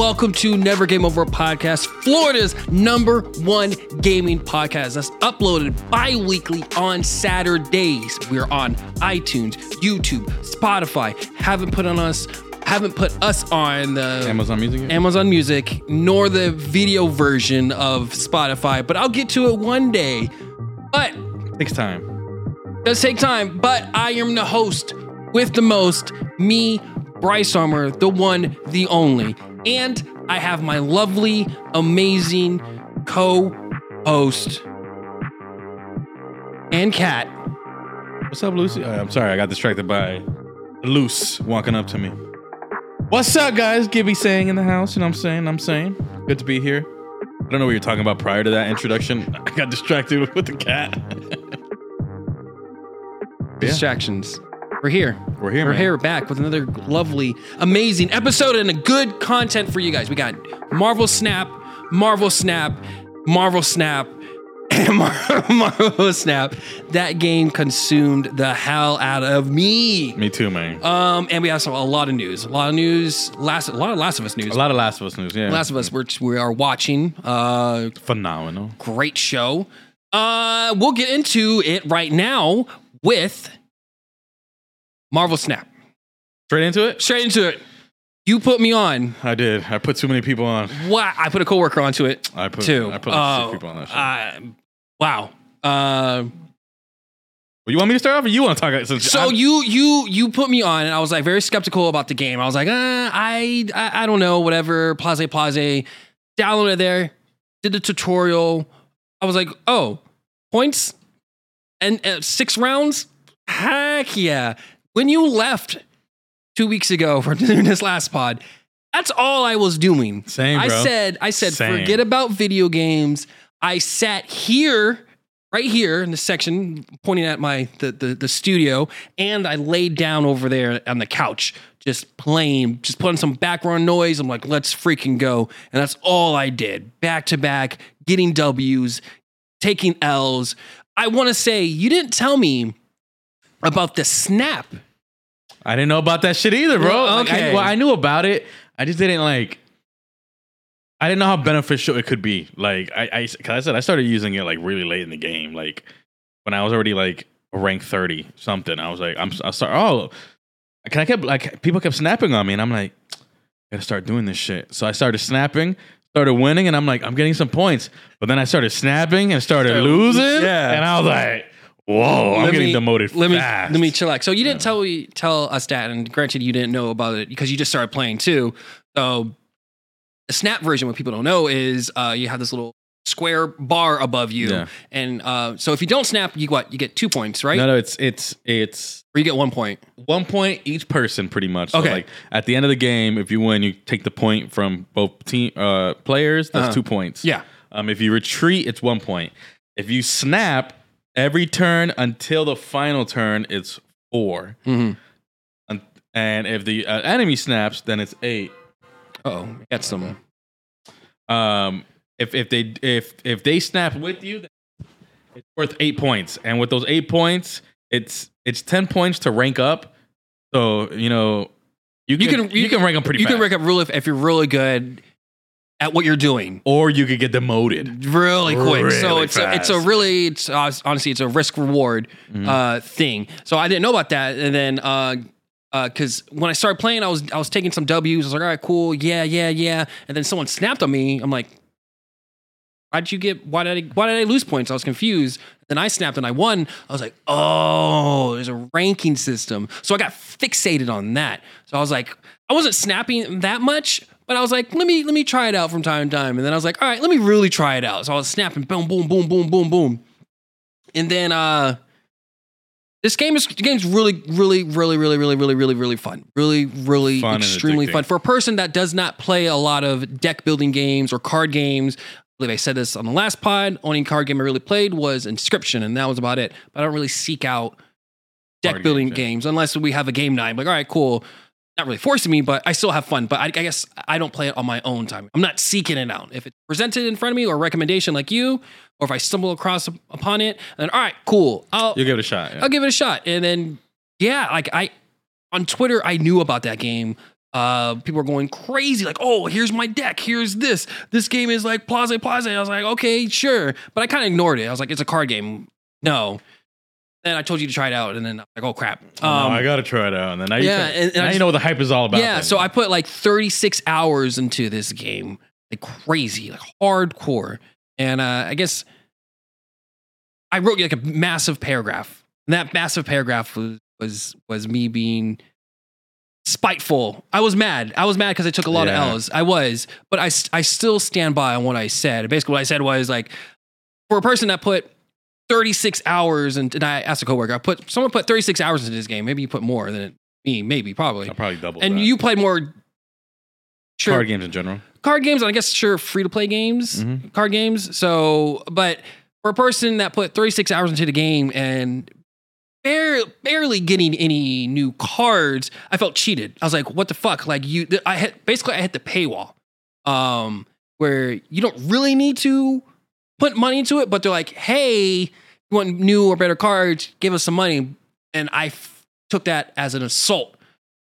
welcome to Never Game Over Podcast, Florida's number one gaming podcast that's uploaded bi weekly on Saturdays. We're on iTunes, YouTube, Spotify. Haven't put on us. Haven't put us on the Amazon Music. yet? Amazon Music nor the video version of Spotify, but I'll get to it one day. But Takes time. does take time, but I am the host with the most, me, Bryce Armor, the one, the only. And I have my lovely, amazing co host and cat. What's up, Lucy? Uh, I'm sorry, I got distracted by Loose walking up to me. What's up, guys? Gibby saying in the house. You know what I'm saying? I'm saying. Good to be here. I don't know what you're talking about prior to that introduction. I got distracted with the cat. Yeah. Distractions. We're here. We're here, We're man. here back with another lovely, amazing episode and a good content for you guys. We got Marvel Snap, Marvel Snap, Marvel Snap, and Mar- Marvel Snap. That game consumed the hell out of me. Me too, man. Um, and we have some, a lot of news. A lot of news. Last, a lot of Last of Us news. A lot of Last of Us news. Yeah. Last of Us. We're, we are watching. Uh, Phenomenal. great show. Uh, we'll get into it right now with Marvel Snap. Straight into it. Straight into it. You put me on. I did. I put too many people on. Wow, I put a coworker onto it I put. too. I put like Uh, six people on that. Shit. uh, wow. Uh, well, you want me to start off, or you want to talk? about- Since so I'm- you you you put me on, and I was like very skeptical about the game. I was like, uh, I, I I don't know, whatever. Plaze Plaze. Downloaded it there, did the tutorial. I was like, oh, points and uh, six rounds. Heck yeah! When you left two weeks ago for doing this last pod, that's all I was doing. Same, I bro. said, I said, Same. forget about video games. I sat here, right here in the section, pointing at my the, the the studio, and I laid down over there on the couch, just playing, just putting some background noise. I'm like, let's freaking go, and that's all I did, back to back, getting W's, taking L's. I want to say you didn't tell me about the snap. I didn't know about that shit either, bro. Well, Like, I- okay. well, I knew about it. I just didn't like. I didn't know how beneficial it could be. Like I, I, cause I said I started using it like really late in the game. Like when I was already like rank thirty something. I was like, I'm, I start. Oh, can I kept like people kept snapping on me, and I'm like, I gotta start doing this shit. So I started snapping, started winning, and I'm like, I'm getting some points. But then I started snapping and started Started- losing. yeah. and I was like, Whoa, I'm Let getting me- demoted Let me fast. let me chillax. So you didn't tell me tell us that, and granted, you didn't know about it because you just started playing too. So the snap version, what people don't know, is uh, you have this little square bar above you, Yeah. and uh, so if you don't snap, you what? You get two points, right? No, no, it's it's it's Or you get one point. one point each person pretty much. So Okay. like at the end of the game, if you win, you take the point from both team uh, players. That's Uh-huh. two points. Yeah. Um, if you retreat, it's one point. If you snap every turn until the final turn, it's 4 Mhm. And, and if the uh, enemy snaps, then it's eight. Oh, some. Um, if if they if if they snap with you, then it's worth eight points. And with those eight points, it's it's ten points to rank up. So you know you can You you can- can, rank them pretty You fast. can rank up really if you're really good at what you're doing. or you could get demoted. really quick. so it's a, it's a really it's uh, honestly it's a risk reward Mhm. uh, thing. So I didn't know about that, and then uh, because when I started playing, I was I was taking some W's. I was like, all right, cool, yeah, yeah, yeah. And then someone snapped on me. I'm like, why did you get? Why did I? Why did I lose points? I was confused. Then I snapped and I won. I was like, oh, there's a ranking system. So I got fixated on that. So I was like, I wasn't snapping that much, but I was like, let me let me try it out from time to time. And then I was like, all right, let me really try it out. So I was snapping, boom, boom, boom, boom, boom, boom. And then uh this game is game's really, really, really, really, really, really, really, really fun. Really, really Fun extremely fun. For a person that does not play a lot of deck building games or card games, I believe I said this on the last pod. Only card game I really played was Inscription, and that was about it. But I don't really seek out deck Card building games, yeah. games unless we have a game night. I'm like, all right, cool. Not really forcing me, but I still have fun. But I, I guess I don't play it on my own time. I'm not seeking it out. If it's presented in front of me or a recommendation like you, or if I stumble across upon it, then all right, cool. I'll You give it a shot. yeah. I'll give it a shot. And then yeah, like I on Twitter, I knew about that game uh, people were going crazy, like, "Oh, here's my deck. Here's this. This game is like Plaza Plaza." I was like, "Okay, sure," but I kind of ignored it. I was like, "It's a card game. No." Then I told you to try it out, and then I'm like, "Oh crap!" Oh, Um, I gotta try it out. And then now you, yeah, can- and- and now you know what the hype is all about. yeah, then. so I put like 36 hours into this game, like crazy, like hardcore. And uh, I guess I wrote like a massive paragraph. And that massive paragraph was was was me being spiteful. I was mad. I was mad because I took a lot Yeah. of L's. I was, but I I still stand by on what I said. Basically, what I said was like, for a person that put 36 hours, and, and I asked a coworker, I put someone put 36 hours into this game. Maybe you put more than me. Maybe, probably I'll probably double. and that. you played more sure, card games in general. card games, and I guess sure free to play games, Mhm. card games. So, but for a person that put 36 hours into the game and bare, barely getting any new cards, I felt cheated. I was like, what the fuck? Like you, I hit basically I hit the paywall, um, where you don't really need to put money into it, but they're like, hey, you want new or better cards? Give us some money, and I f- took that as an assault.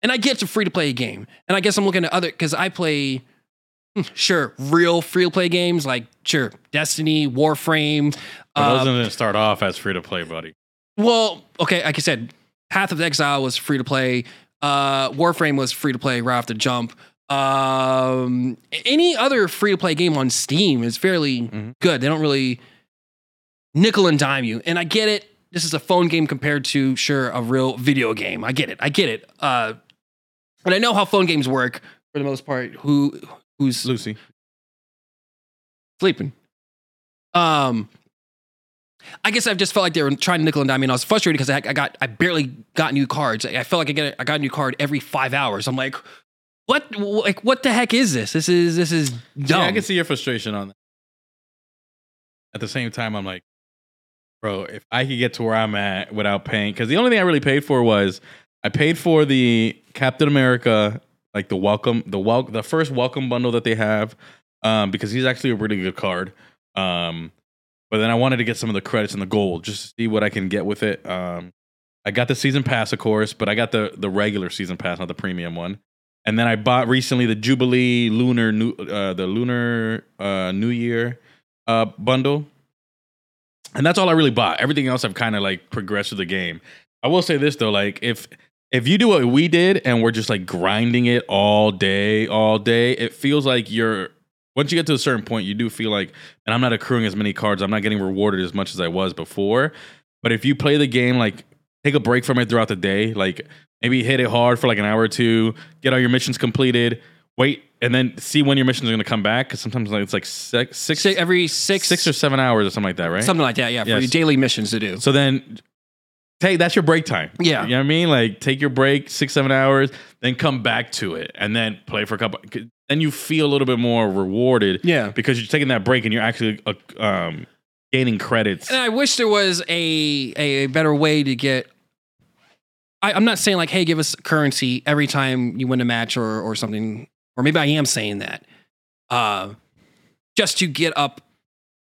And I get it's a free to play game, and I guess I'm looking at other because I play hmm, sure real free to play games like sure Destiny, Warframe. But uh, those didn't start off as free to play, buddy. well, okay, like I said, Path of Exile was free to play. Uh, Warframe was free to play right off the jump. Um, any other free to play game on Steam is fairly Mhm. good. They don't really nickel and dime you, and I get it. This is a phone game compared to sure a real video game. I get it. I get it. Uh, and I know how phone games work for the most part. Who who's Lucy. sleeping. Um, I guess I've just felt like they were trying to nickel and dime me, and I was frustrated because I, I got I barely got new cards. I I felt like I get a, I got a new card every five hours. I'm like, what like what the heck is this? This is this is dumb. Yeah, I can see your frustration on that. At the same time, I'm like, bro, if I could get to where I'm at without paying, because the only thing I really paid for was I paid for the Captain America, like the welcome, the wel- the first welcome bundle that they have, um, because he's actually a really good card. Um, but then I wanted to get some of the credits and the gold just to see what I can get with it. Um, I got the season pass, of course, but I got the the regular season pass, not the premium one. And then I bought recently the Jubilee Lunar New uh, the Lunar uh, New Year uh, bundle, and that's all I really bought. Everything else I've kind of like progressed through the game. I will say this though, like if if you do what we did and we're just like grinding it all day, all day, it feels like you're once you get to a certain point, you do feel like, and I'm not accruing as many cards, I'm not getting rewarded as much as I was before. But if you play the game, like take a break from it throughout the day, like maybe hit it hard for like an hour or two, get all your missions completed, wait, and then see when your missions are going to come back. Because sometimes like, it's like six, six, Six- every six six or seven hours or something like that, right? something like that. Yeah, for Yes. your daily missions to do. So then take that's your break time. Yeah. You know what I mean? Like take your break, six, seven hours, then come back to it and then play for a couple then you feel a little bit more rewarded Yeah. because you're taking that break and you're actually uh, um, gaining credits. And I wish there was a a better way to get. I, I'm not saying like, hey, give us currency every time you win a match or or something, or maybe I am saying that, uh, just to get up,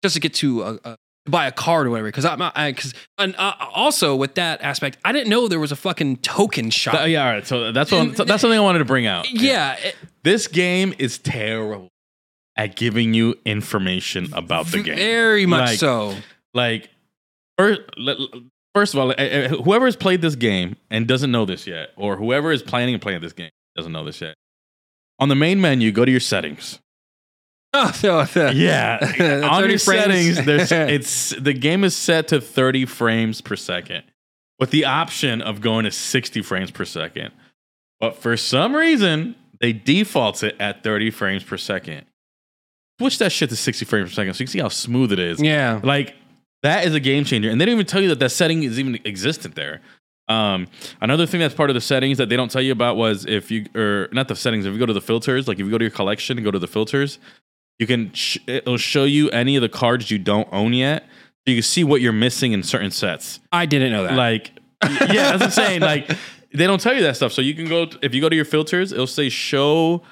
just to get to a, a to buy a card or whatever. Because I'm not, because and uh, also with that aspect, I didn't know there was a fucking token shop. Th- yeah, all right. So that's what so that's something I wanted to bring out. yeah, it- This game is terrible at giving you information about the game. very much Like, so. like first, first of all, eh, eh, whoever has played this game and doesn't know this yet, or whoever is planning on playing this game doesn't know this yet. On the main menu, go to your settings. Oh, so, Yeah, The on your frames. settings, there's it's the game is set to 30 frames per second, with the option of going to 60 frames per second. But for some reason, they default it at 30 frames per second. Switch that shit to 60 frames per second so you can see how smooth it is. yeah. Like that is a game changer, and they don't even tell you that that setting is even existent there. Um, another thing that's part of the settings that they don't tell you about was if you or not the settings. If you go to the filters, like if you go to your collection and go to the filters, you can sh- it'll show you any of the cards you don't own yet. So you can see what you're missing in certain sets. I didn't know that. Like, yeah, that's what I'm saying. Like, they don't tell you that stuff. So you can go if you go to your filters, it'll say show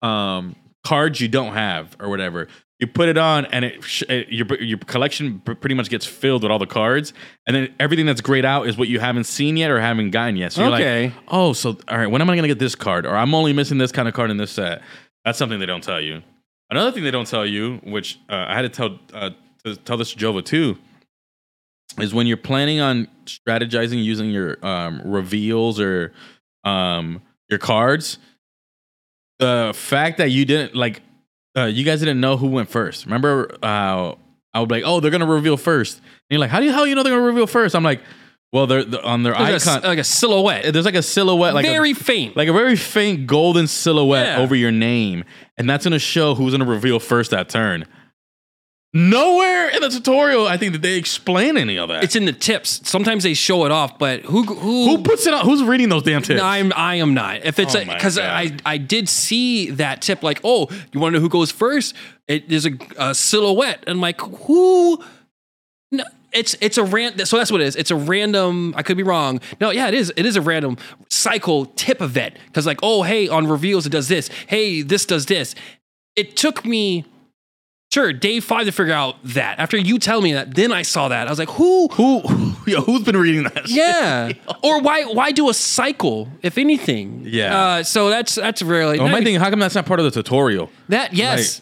um cards you don't have or whatever. You put it on, and it, sh- it your your collection pr- pretty much gets filled with all the cards, and then everything that's grayed out is what you haven't seen yet or haven't gotten yet. So you're Okay. like, oh, so all right, when am I gonna get this card? Or I'm only missing this kind of card in this set. That's something they don't tell you. Another thing they don't tell you, which uh, I had to tell uh, to tell this to Jova too, is when you're planning on strategizing using your um, reveals or um, your cards. The fact that you didn't like, uh, you guys didn't know who went first. Remember, uh, I would be like, "Oh, they're gonna reveal first. And you're like, "How do you how you know they're gonna reveal first? I'm like, "Well, they're, they're on their There's a icon. like a silhouette, there's like a silhouette, like a, very faint. like a very faint golden silhouette Yeah. over your name, and that's gonna show who's gonna reveal first that turn. Nowhere in the tutorial, I think that they explain any of that. it's in the tips. Sometimes they show it off, but who who who puts it on? Who's reading those damn tips? No, I'm I am not. If it's Oh my because God. I I did see that tip like oh you want to know who goes first? It there's a, a silhouette and I'm like who? No, it's it's a ran. So that's what it is. It's a random. I could be wrong. No, yeah, it is. It is a random cycle tip event because like oh hey on reveals it does this. Hey this does this. It took me. Sure, day five to figure out that. After you tell me that, then I saw that. I was like, "Who? who? who yeah, who's been reading that? Yeah. or why why do a cycle if anything? Yeah. Uh, so that's that's really Oh, my thing. How come that's not part of the tutorial? that yes.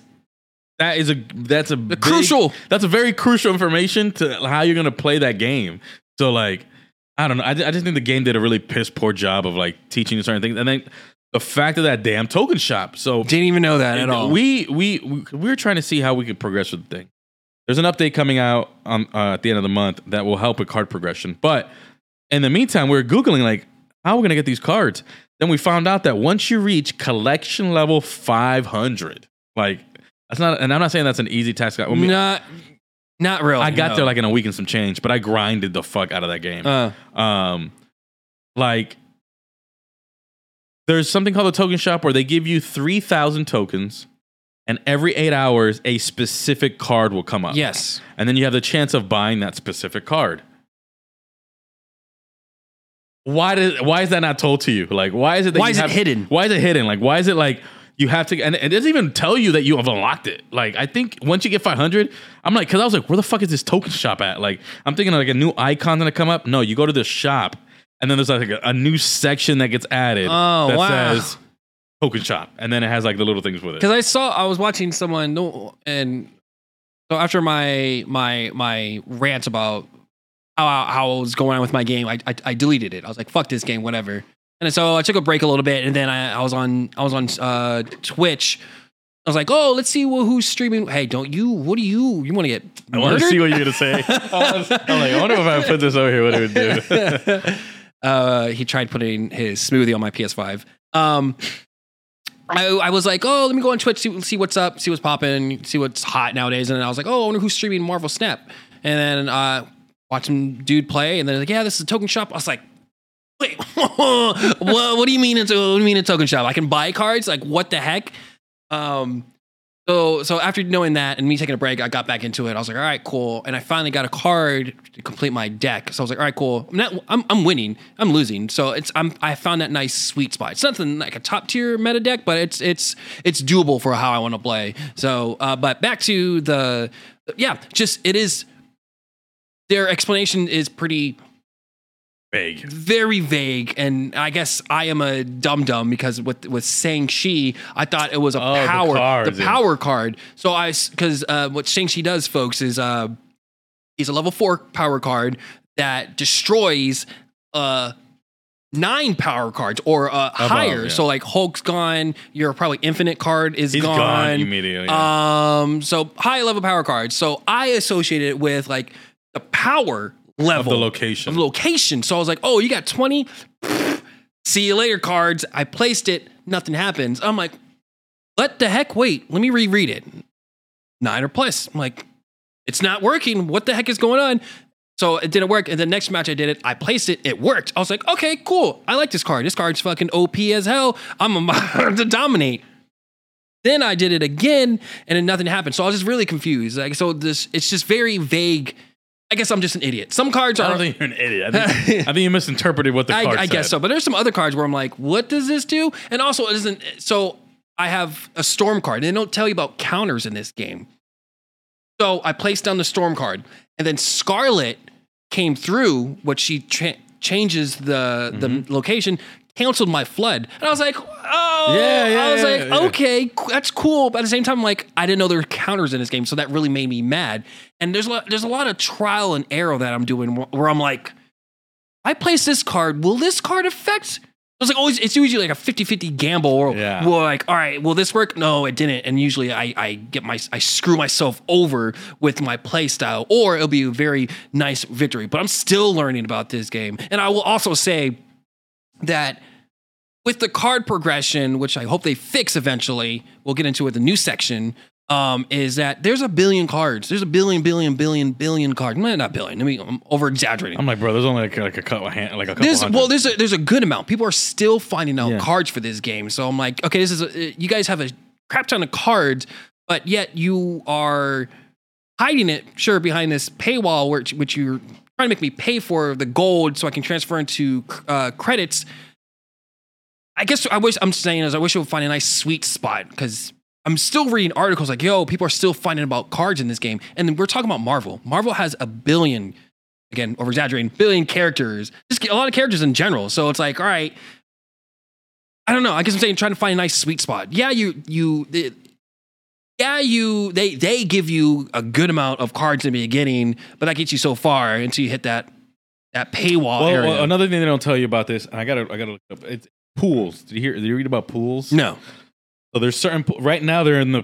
That is a that's a big- crucial. That's a very crucial information to how you're gonna play that game. So like, I don't know. I, I just think the game did a really piss poor job of like teaching you certain things, and then the fact of that damn token shop. So Didn't even know that at all. We we we we were trying to see how we could progress with the thing. There's an update coming out on uh, at the end of the month that will help with card progression. But in the meantime, we were googling like how we're gonna get these cards. Then we found out that once you reach collection level 500, like that's not, and I'm not saying that's an easy task. I, mean, not not really. I got no. there like in a week and some change, but I grinded the fuck out of that game. uh, Um, like there's something called a token shop where they give you 3,000 tokens, and every eight hours, a specific card will come up. yes. And then you have the chance of buying that specific card. Why did why is that not told to you? Like why is it that Why you is it hidden? Why is it hidden? Like why is it like you have to and it doesn't even tell you that you have unlocked it. Like I think once you get 500, I'm like cuz I was like where the fuck is this token shop at? Like I'm thinking like a new icon gonna come up. No, you go to the shop and then there's like a, a new section that gets added Oh, that wow. says token shop and then it has like the little things with it. Because I saw I was watching someone and so after my my my rant about how how I was going on with my game, I, I I deleted it. I was like, fuck this game, whatever. And so I took a break a little bit, and then I, I was on I was on uh, Twitch. I was like, oh, let's see who, who's streaming. Hey, don't you? What do you? You want to get I want to see what you're gonna say. I was- I'm like, I wonder if I put this over here, what it would do. uh, he tried putting his smoothie on my PS5. Um, I, I was like, oh, let me go on Twitch, see, see what's up, see what's popping, see what's hot nowadays. And I was like, oh, I wonder who's streaming Marvel Snap. And then uh, some dude play, and then like, yeah, this is a token shop. I was like, wait, what, what do you mean it's what do you mean a token shop? I can buy cards? Like, what the heck? Um, so so after knowing that and me taking a break, I got back into it. I was like, all right, cool. And I finally got a card to complete my deck. So I was like, all right, cool. I'm not I'm, I'm winning. I'm losing. So it's I'm I found that nice sweet spot. It's nothing like a top tier meta deck, but it's it's it's doable for how I want to play. So uh, but back to the yeah, just it is their explanation is pretty Vague. very vague and i guess i am a dum dum because with with shang-chi i thought it was a Oh, the power the, cards, yeah. power card so i because uh what shang-chi does folks is uh he's a level four power card that destroys uh nine power cards or uh higher yeah. so like hulk's gone your probably infinite card is He's gone, immediately. yeah. um, so high level power cards. So I associated it with like the power level the location. Of location. So I was like, oh, you got 20? Pfft, See you later cards. I placed it, nothing happens. I'm like, what the heck? Wait, let me reread it. Nine or plus. I'm like, it's not working. What the heck is going on? So it didn't work. And the next match I did it, I placed it, it worked. I was like, okay, cool. I like this card. This card's fucking OP as hell. I'm about to dominate. Then I did it again, and then nothing happened. So I was just really confused. Like, so this, it's just very vague. I guess I'm just an idiot. Some cards are. I don't think you're an idiot. I think, I think you misinterpreted what the I, card I guess so, but there's some other cards where I'm like, what does this do? And also, it isn't. So I have a storm card, and they don't tell you about counters in this game. So I placed down the storm card, and then Scarlet came through. What she tra- changes the the Mm-hmm. location, canceled my flood, and I was like, oh, Yeah, yeah, I was yeah, like, yeah. okay, that's cool. But at the same time, like, I didn't know there were counters in this game, so that really made me mad. And there's a lot, there's a lot of trial and error that I'm doing wh- where I'm like, I place this card, will this card affect? It's like always, it's usually like a 50-50 gamble or Yeah. well, like, all right, will this work? No, it didn't. And usually I, I get my I screw myself over with my play style, or it'll be a very nice victory. But I'm still learning about this game. And I will also say that with the card progression, which I hope they fix eventually, we'll get into it the new section. Um, is that there's a billion cards? There's a billion, billion, billion, billion cards. Nah, Not billion. I mean, I'm over exaggerating. I'm like, bro, there's only like, like a couple, hand, like a couple There's hundred. well, there's a there's a good amount. People are still finding out Yeah. cards for this game. So I'm like, okay, this is a, you guys have a crap ton of cards, but yet you are hiding it, sure, behind this paywall, which which you're trying to make me pay for the gold so I can transfer into uh, credits. I guess I wish I'm saying is I wish I would find a nice sweet spot because I'm still reading articles like, yo, people are still finding about cards in this game, and we're talking about Marvel. Marvel has a billion again, over exaggerating, billion characters, just a lot of characters in general. So it's like, all right, I don't know. I guess I'm saying trying to find a nice sweet spot. Yeah, you you yeah, you they they give you a good amount of cards in the beginning, but that gets you so far until you hit that that paywall well, area. well, another thing they don't tell you about this, and I gotta, I gotta look up. It's pools. Did you hear? Did you read about pools? no. So there's certain right now they're in the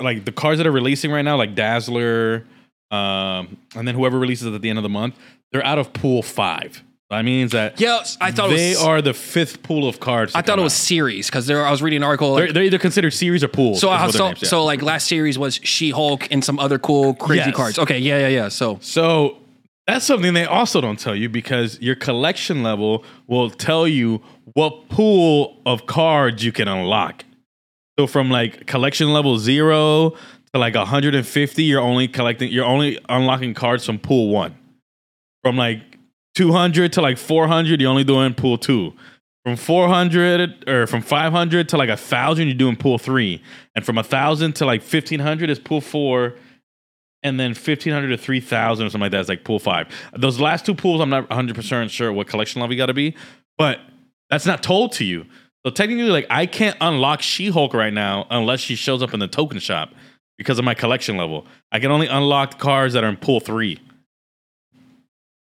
like the cards that are releasing right now, like Dazzler, um, and then whoever releases at the end of the month, they're out of pool five. That means that Yes, I thought they it was are the fifth pool of cards. I thought it was out. series because there I was reading an article like, They're, they're either considered series or pools. so is I what so, yeah. so like last series was She Hulk and some other cool crazy Yes. cards. Okay, yeah, yeah, yeah. So So that's something they also don't tell you because your collection level will tell you what pool of cards you can unlock. So from like collection level zero to like 150, you're only collecting, you're only unlocking cards from pool one. From like 200 to like 400, you're only doing pool two. From 400 or from 500 to like a thousand, you're doing pool three. And from a thousand to like 1500 is pool four and then 1500 to 3000 or something like that is like pool five. Those last two pools, I'm not 100% sure what collection level you got to be, but that's not told to you. So technically, like, I can't unlock She Hulk right now unless she shows up in the token shop because of my collection level. I can only unlock cards that are in pool three.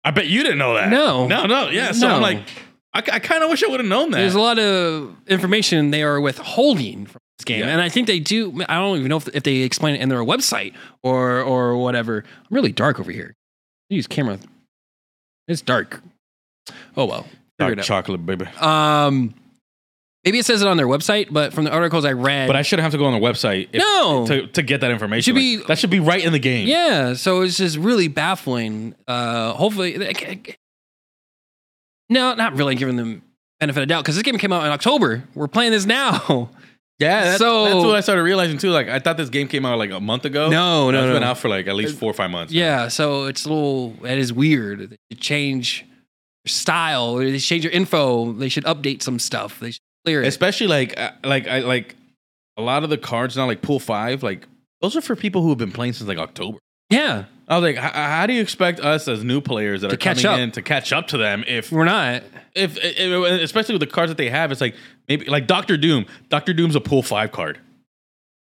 I bet you didn't know that. No. No, no. Yeah. So I'm like, I, I kind of wish I would have known that. There's a lot of information they are withholding from this game, Yeah. and I think they do. I don't even know if, if they explain it in their website or or whatever. I'm really dark over here. Use camera. It's dark. Oh well. Figure Dark chocolate, baby. Um, maybe it says it on their website, but from the articles I read, But I shouldn't have to go on the website if, No. to, to get that information. should be- Like, that should be right in the game. yeah. So it's just really baffling. Uh, hopefully, no, not really giving them benefit of doubt because this game came out in October. We're playing this now. Yeah, that's, So- that's what I started realizing too. Like I thought this game came out like a month ago. No, no, it's no. been out for like at least four or five months. Yeah, so it's a little. That is weird. They should change your style. Or they should change your info. They should update some stuff. They should clear it. especially like uh, like I like a lot of the cards now, like pool five, like those are for people who have been playing since like October. yeah, I was like, how do you expect us as new players that To are catch coming up. in to catch up to them if we're not. if, if especially with the cards that they have, it's like maybe like Doctor Doom. Doctor Doom's a pool five card.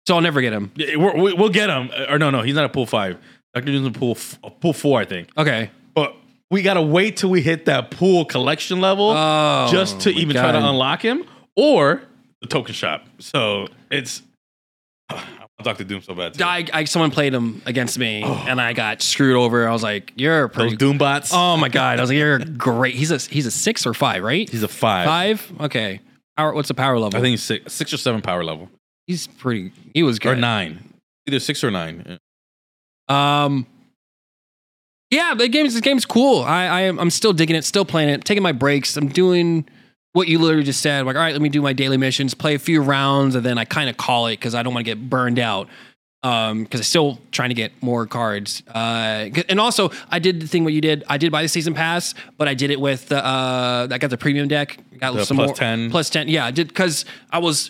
So I'll never get him. We're, we- we'll get him. Or no, no, he's not a pool five. Doctor Doom's a pool f- a pool four, I think. Okay. But we gotta wait till we hit that pool collection level Oh, just to even try to unlock him or the token shop. So it's I want Doctor Doom so bad. Too. I, I someone played him against me, and I got screwed over. I was like, "You're Those pretty." Doom bots. oh my god! I was like, "You're great." He's a he's a six or five, right? he's a five. Five. Okay. Power. What's the power level? I think he's six, six or seven power level he's pretty. He was good. or nine, either six or nine. Um, yeah, the game's this game's cool. I, I am I'm still digging it, still playing it, taking my breaks. I'm doing what you literally just said. like, all right, let me do my daily missions, play a few rounds, and then I kind of call it because I don't want to get burned out. Um, because I'm still trying to get more cards. Uh, and also I did the thing what you did. I did buy the season pass, but I did it with the uh, I got the premium deck. Got The some plus more 10. plus ten. Yeah, I did because I was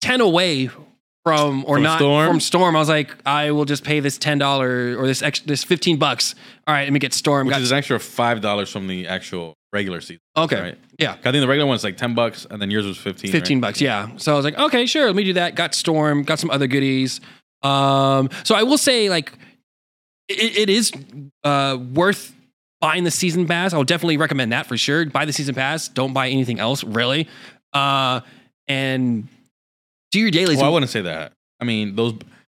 ten away from or From not Storm? from Storm. I was like, I will just pay this ten dollar or this ex- this fifteen bucks. All right, let me get Storm. which Got, is an extra five dollars from the actual regular season. okay, Right. yeah, I think the regular one's like ten bucks, and then yours was fifteen. fifteen bucks. Yeah. So I was like, okay, sure, let me do that. Got Storm. Got some other goodies. Um, so I will say, like, it, it is uh worth buying the season pass. I would definitely recommend that for sure. Buy the season pass. Don't buy anything else, really. Uh, and do your dailies. Well, I wouldn't say that. I mean, those.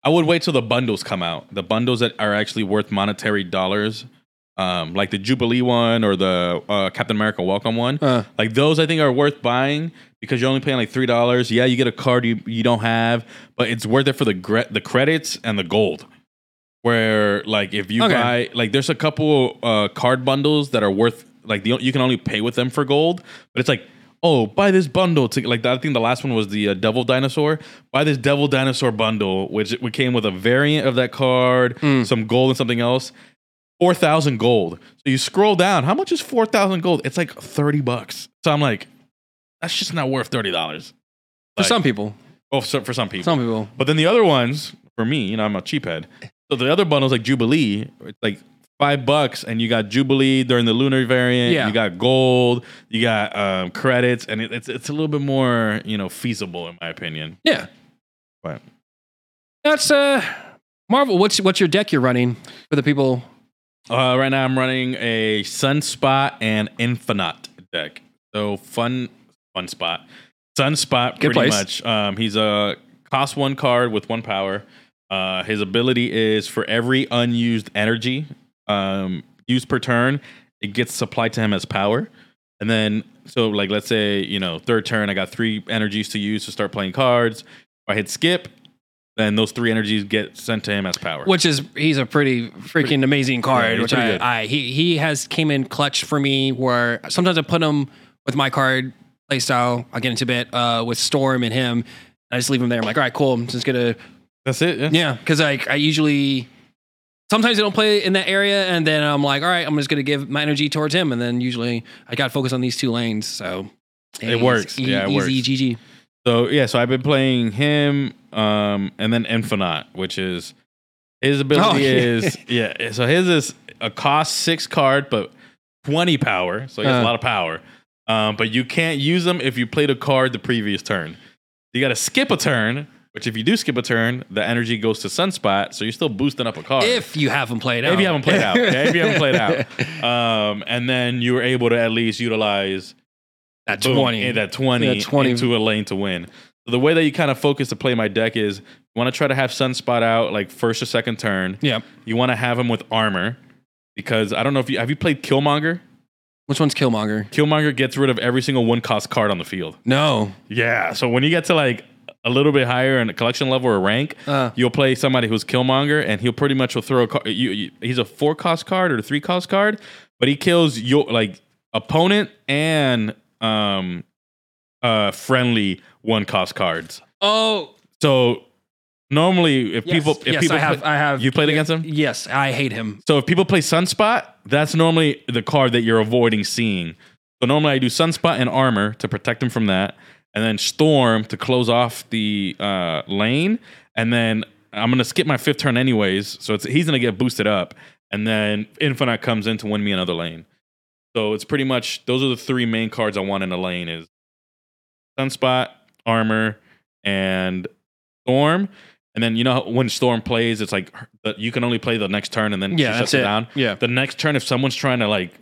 I would wait till the bundles come out. The bundles that are actually worth monetary dollars, um, like the Jubilee one or the uh, Captain America Welcome one. Uh, Like those, I think are worth buying because you're only paying like three dollars. Yeah, you get a card you, you don't have, but it's worth it for the gre- the credits and the gold. Where like if you Okay. buy like there's a couple uh, card bundles that are worth like the, you can only pay with them for gold, but it's like oh buy this bundle to like I think the last one was the uh, Devil Dinosaur. Buy this Devil Dinosaur bundle, which we came with a variant of that card, Mm. some gold and something else. Four thousand gold. So you scroll down. How much is four thousand gold? It's like thirty bucks. So I'm like, that's just not worth thirty dollars. for some people, Oh, so for some people. some people. But then the other ones, for me, you know, I'm a cheaphead. So the other bundles like Jubilee, it's like five bucks, and you got Jubilee during the lunar variant. Yeah. You got gold. You got um, credits, and it, it's it's a little bit more you know feasible in my opinion. Yeah. But That's uh Marvel. What's what's your deck you're running for the people? uh, right now I'm running a Sunspot and Infinaut deck. So fun, fun spot. Sunspot, Good pretty place. much. Um, he's a cost one card with one power. Uh, his ability is for every unused energy um, used per turn, it gets supplied to him as power. And then, so like, let's say, you know, third turn, I got three energies to use to start playing cards. If I hit skip, then those three energies get sent to him as power. Which is he's a pretty freaking amazing card. he's which I, good. I he he has came in clutch for me. Where sometimes I put him with my card playstyle. I'll get into a bit uh, with Storm and him. I just leave him there. I'm like, all right, cool. I'm just gonna That's it. Yeah. yeah, because like I usually sometimes I don't play in that area, and then I'm like, all right, I'm just gonna give my energy towards him, and then usually I got to focus on these two lanes. So It works. Yeah, it easy, works. GG. So yeah, so I've been playing him, um, and then Infinaut, which is his ability Oh, yeah. is yeah. So his is a cost six card, but twenty power. So he has Uh. a lot of power. Um, but you can't use them if you played a card the previous turn. You got to skip a turn. Which, if you do skip a turn, the energy goes to Sunspot, so you're still boosting up a card. If you haven't played out, If you haven't played out, okay? if you haven't played out, um, and then you were able to at least utilize that boom, twenty. in that 20, That 20. into a lane to win. So the way that you kind of focus to play my deck is you want to try to have Sunspot out like first or second turn. Yep. You want to have him with armor because I don't know if you have you played Killmonger. Which one's Killmonger? Killmonger gets rid of every single one cost card on the field. No. Yeah. So when you get to like a little bit higher in a collection level or rank, Uh, you'll play somebody who's Killmonger, and he'll pretty much will throw a card. You, you, he's a four cost card or a three cost card, but he kills your like opponent and um uh friendly one cost cards. oh, So normally, if yes, people if yes, people I have. play- I have. you played against him. Yes, I hate him. So if people play Sunspot, that's normally the card that you're avoiding seeing. So normally I do Sunspot and Armor to protect him from that, and then Storm to close off the uh, lane, and then I'm gonna skip my fifth turn anyways. So it's he's gonna get boosted up, and then Infinaut comes in to win me another lane. So it's pretty much those are the three main cards I want in a lane is Sunspot, Armor, and Storm. And then you know when Storm plays, it's like you can only play the next turn, and then Yeah, she shuts it it. down. Yeah. The next turn, if someone's trying to like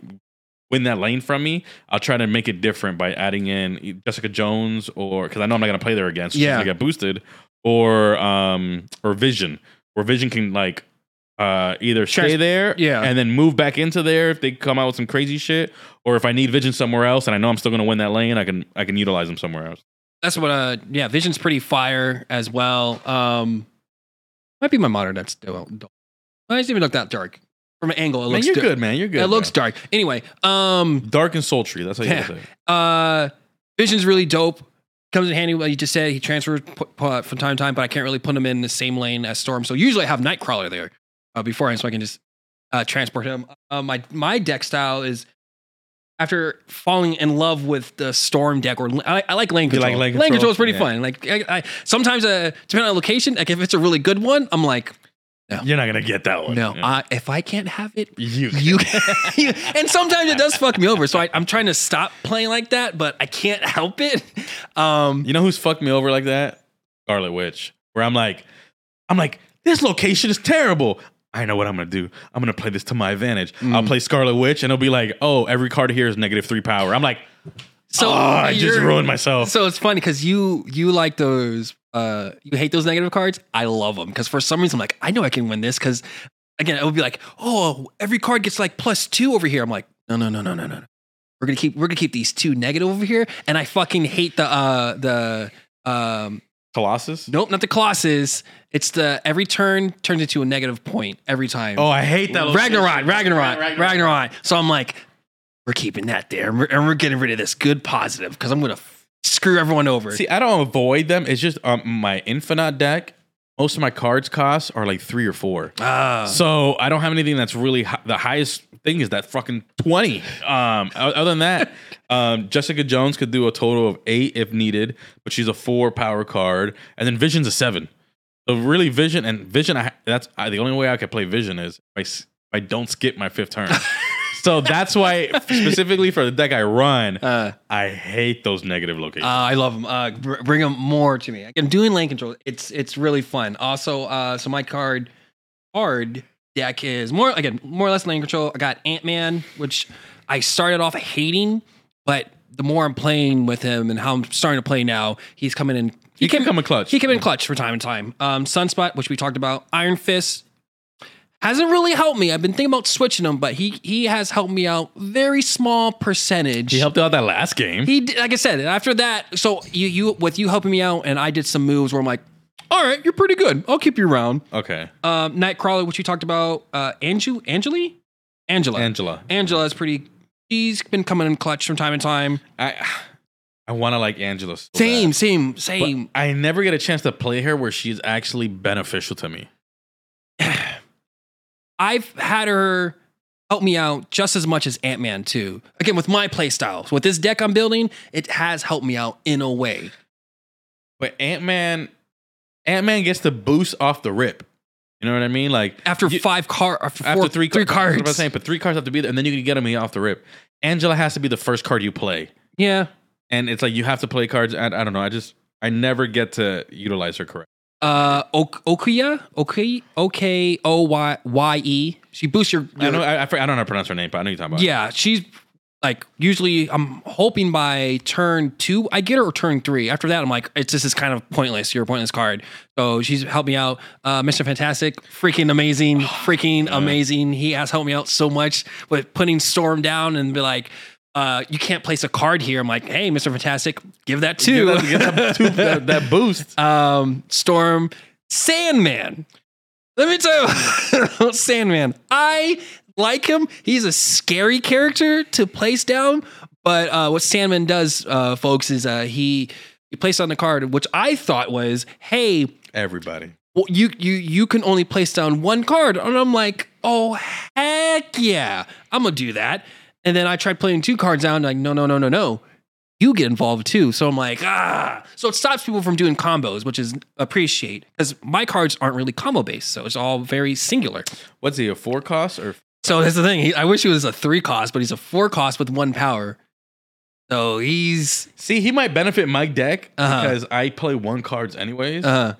win that lane from me, I'll try to make it different by adding in Jessica Jones or because I know I'm not gonna play there again, so she's Yeah. gonna get boosted, or um or Vision, where Vision can like uh either stay Trans- there yeah. and then move back into there if they come out with some crazy shit, or if I need Vision somewhere else and I know I'm still gonna win that lane, I can I can utilize them somewhere else. That's what. Uh, yeah. Vision's pretty fire as well. Um, might be my monitor that's still. Why doesn't even look that dark from an angle? It Man, looks you're good, man. You're good. It looks bro. dark. Anyway, um, dark and sultry. That's how you Yeah. say. uh, Vision's really dope. Comes in handy. What you just said he transfers pu- pu- from time to time, but I can't really put him in the same lane as Storm. So usually I have Nightcrawler there uh, beforehand, so I can just uh, transport him. Uh, my my deck style is after falling in love with the storm deck or I, I like lane You control. like lane control control? is pretty Yeah. fun. Like I, I sometimes uh depending on location, like if it's a really good one, I'm like, You're not gonna get that one. no, Yeah. I, if I can't have it, you. you can. and sometimes it does fuck me over. So I, I'm trying to stop playing like that, but I can't help it. Um, You know who's fucked me over like that? Scarlet Witch. Where I'm like, I'm like, this location is terrible. I know what I'm gonna do. I'm gonna play this to my advantage. I'll Mm. play Scarlet Witch, and it'll be like, oh, every card here is negative three power. I'm like, so oh, I just ruined myself. So it's funny because you you like those uh you hate those negative cards. I love them because for some reason I'm like I know I can win this because again it would be like oh every card gets like plus two over here. I'm like no no no no no no. We're gonna keep we're gonna keep these two negative over here, and I fucking hate the uh the um Colossus. nope not the Colossus. It's the every turn turns into a negative point every time. Oh, I hate that. Ragnarok, location. Ragnarok, Ragnarok, So I'm like, we're keeping that there, and we're, and we're getting rid of this good positive because I'm gonna f- screw everyone over. See, I don't avoid them. It's just um, my Infinaut deck. Most of my cards costs are like three or four. Ah. So I don't have anything that's really hi- the highest thing is that fucking twenty. Um, o- other than that, um, Jessica Jones could do a total of eight if needed, but she's a four power card, and then Vision's a seven. So really, Vision and Vision, I, that's I, the only way I could play Vision is if I, s- if I don't skip my fifth turn. so that's why specifically for the deck I run, Uh, I hate those negative uh, locations. I love them. Uh, br- bring them more to me. I'm doing lane control, it's it's really fun. Also, uh, so my card card deck is more again more or less lane control. I got Ant Man, which I started off hating, but the more I'm playing with him and how I'm starting to play now, he's coming in. he can came- come in clutch. He came in clutch from time to time. Um, Sunspot, which we talked about, Iron Fist hasn't really helped me. I've been thinking about switching him, but he he has helped me out very small percentage. He helped out that last game. He did- like I said after that. So you you with you helping me out, and I did some moves where I'm like, all right, you're pretty good. I'll keep you around. okay, Um, Nightcrawler, which you talked about, uh, Anju, Angeli, Angela, Angela. Angela is pretty. She's been coming in clutch from time to time. I I want to like Angela. So Same, bad. same, But same. I never get a chance to play her where she's actually beneficial to me. I've had her help me out just as much as Ant Man too. Again, with my play styles, with this deck I'm building, it has helped me out in a way. But Ant Man, Ant Man gets the boost off the rip. You know what I mean? Like After you- five car, uh, after, four, after three, three cards. I'm saying, but three cards have to be there, and then you can get them off the rip. Angela has to be the first card you play, Yeah. and it's like you have to play cards. And I don't know. I just I never get to utilize her correct. Uh, ok- Okuya, okay, okay, O Y Y E. She boosts your. I know. I, I, I don't know how to pronounce her name, but I know you're talking about. yeah, she's like usually. I'm hoping by turn two I get her or turn three. After that, I'm like, it's this is kind of pointless. You're a pointless card. So she's helped me out. Uh, Mr. Fantastic, freaking amazing, freaking amazing. He has helped me out so much with putting Storm down and be like. Uh, you can't place a card here. I'm like, hey, Mr. Fantastic, give that Give two. that, give that, two- that, that boost. um, Storm, Sandman. Let me tell you Sandman. I like him. He's a scary character to place down. But uh, what Sandman does, uh, folks, is uh, he he places on the card, which I thought was, hey, Everybody. well, you you you can only place down one card, and I'm like, oh heck yeah, I'm gonna do that. And then I tried playing two cards down, like no no no no no, you get involved too. So I'm like ah, so it stops people from doing combos, which is appreciate because my cards aren't really combo based, so it's all very singular. What's he a four cost or So that's the thing. He, I wish he was a three cost, but he's a four cost with one power. So he's See, he might benefit my deck Uh-huh. because I play one cards anyways. uh,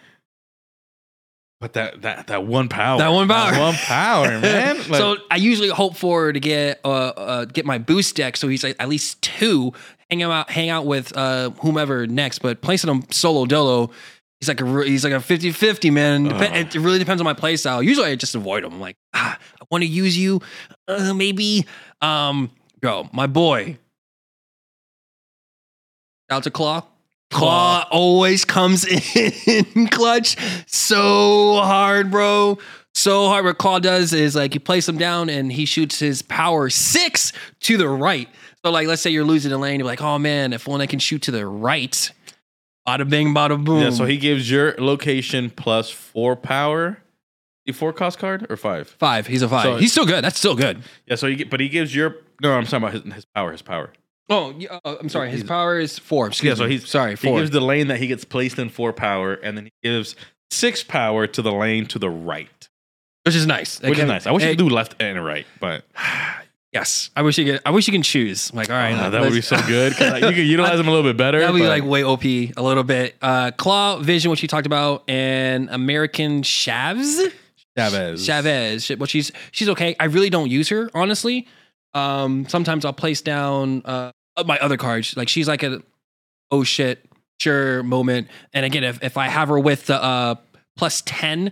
but that that that one power, That one power. one power, man. Like, so I usually hope for to get uh, uh get my boost deck, so he's like at least two. Hang out, hang out with uh whomever next, but placing him solo dolo, he's like a he's like a 50-50, man. Dep- Ugh. it really depends on my play style. Usually I just avoid him. I'm like, ah, I want to use you, uh, maybe. Um, bro, my boy. Out to Klaw. Klaw always comes in clutch so hard, bro. So hard. What Klaw does is like you place him down and he shoots his power six to the right. So like let's say you're losing a lane, you're like, oh man, if only I can shoot to the right. Bada bing, bada boom. yeah, so he gives your location plus four power. The four cost card or five? five. He's a five. So- He's still good. That's still good. Yeah, so he but he gives your no, I'm talking about his, his power. His power. Oh, yeah, uh, I'm sorry. His He's- power is four. Excuse Yeah, so me. he's- sorry. He Four. gives the lane that he gets placed in four power, and then he gives six power to the lane to the right, which is nice. which is Again, nice. I wish you eh, could do left and right, but Yes, I wish you could. I wish you can choose. Like, all right, uh, that would be let's- so good. 'cause, like, you could utilize them a little bit better. That would be but- like way OP a little bit. Uh, Klaw Vision, which you talked about, and American Shavs. Chavez. Chavez. Shit, Well, she's she's okay. I really don't use her honestly. Um, sometimes I'll place down uh my other cards. Like she's like a oh shit sure moment. And again, if if I have her with the uh plus ten.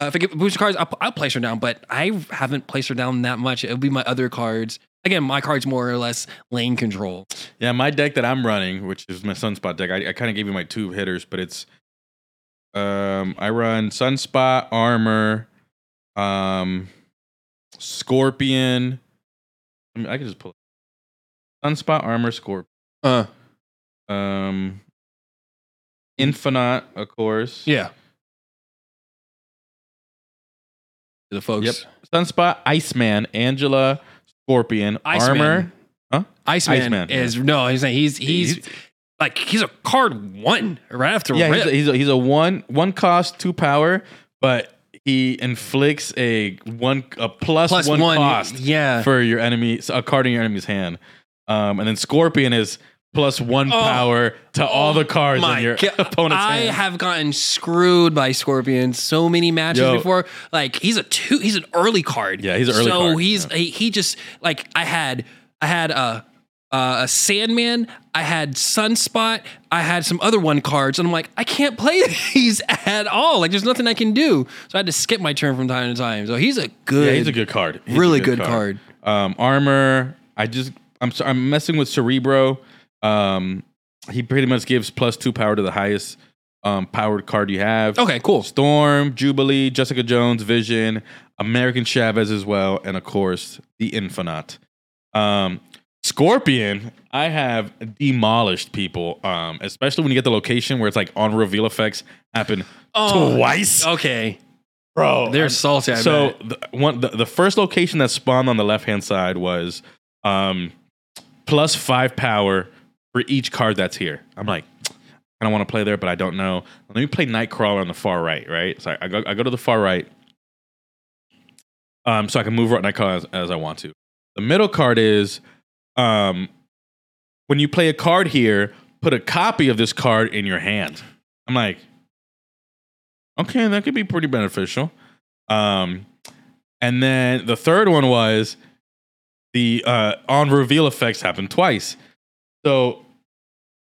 Uh, if I get booster cards, I'll, I'll place her down, but I haven't placed her down that much. It'll be my other cards. Again, my cards more or less lane control. Yeah, my deck that I'm running, which is my Sunspot deck, I, I kind of gave you my two hitters, but it's um I run Sunspot, Armor, um Scorpion. I mean, I can just pull it. Sunspot, Armor, Scorpion. Uh, Um Infinaut, of course. yeah. To the folks. Yep. Sunspot, Iceman, Angela, Scorpion, Iceman. Armor. Iceman, Iceman, yeah. is no. He's he's he's, like he's a card one right after Yeah, he's a, he's a he's a one one cost two power, but he inflicts a one a plus, Plus one, one, cost yeah. for your enemy a card in your enemy's hand. Um, and then Scorpion is plus one Oh. power to all the cards in your God. opponent's I hand. have gotten screwed by Scorpion so many matches Yo. before. Like he's a two. He's an early card. Yeah, he's an early so card, he's he, he just like I had I had a. Uh, a Sandman, I had Sunspot, I had some other one cards, and I'm like, I can't play these at all. Like, there's nothing I can do, so I had to skip my turn from time to time. So he's a good, yeah, he's a good card. He's really good card. Um, armor. I just I'm so, I'm messing with Cerebro. Um, he pretty much gives plus two power to the highest um powered card you have. Okay, cool. Storm, Jubilee, Jessica Jones, Vision, American Chavez as well, and of course the Infinaut. Um, Scorpion, I have demolished people, um, especially when you get the location where it's like on reveal effects happen Oh, twice, Okay, bro. they're salty. I so bet. the, one the, the first location that spawned on the left hand side was um, plus five power for each card that's here. I'm like, I don't want to play there, but I don't know. Let me play Nightcrawler on the far right, right? So I, I go I go to the far right, um, so I can move right Nightcrawler as, as I want to. The middle card is um, when you play a card here, put a copy of this card in your hand. I'm like, okay, that could be pretty beneficial. Um, and then the third one was the uh, on reveal effects happened twice. So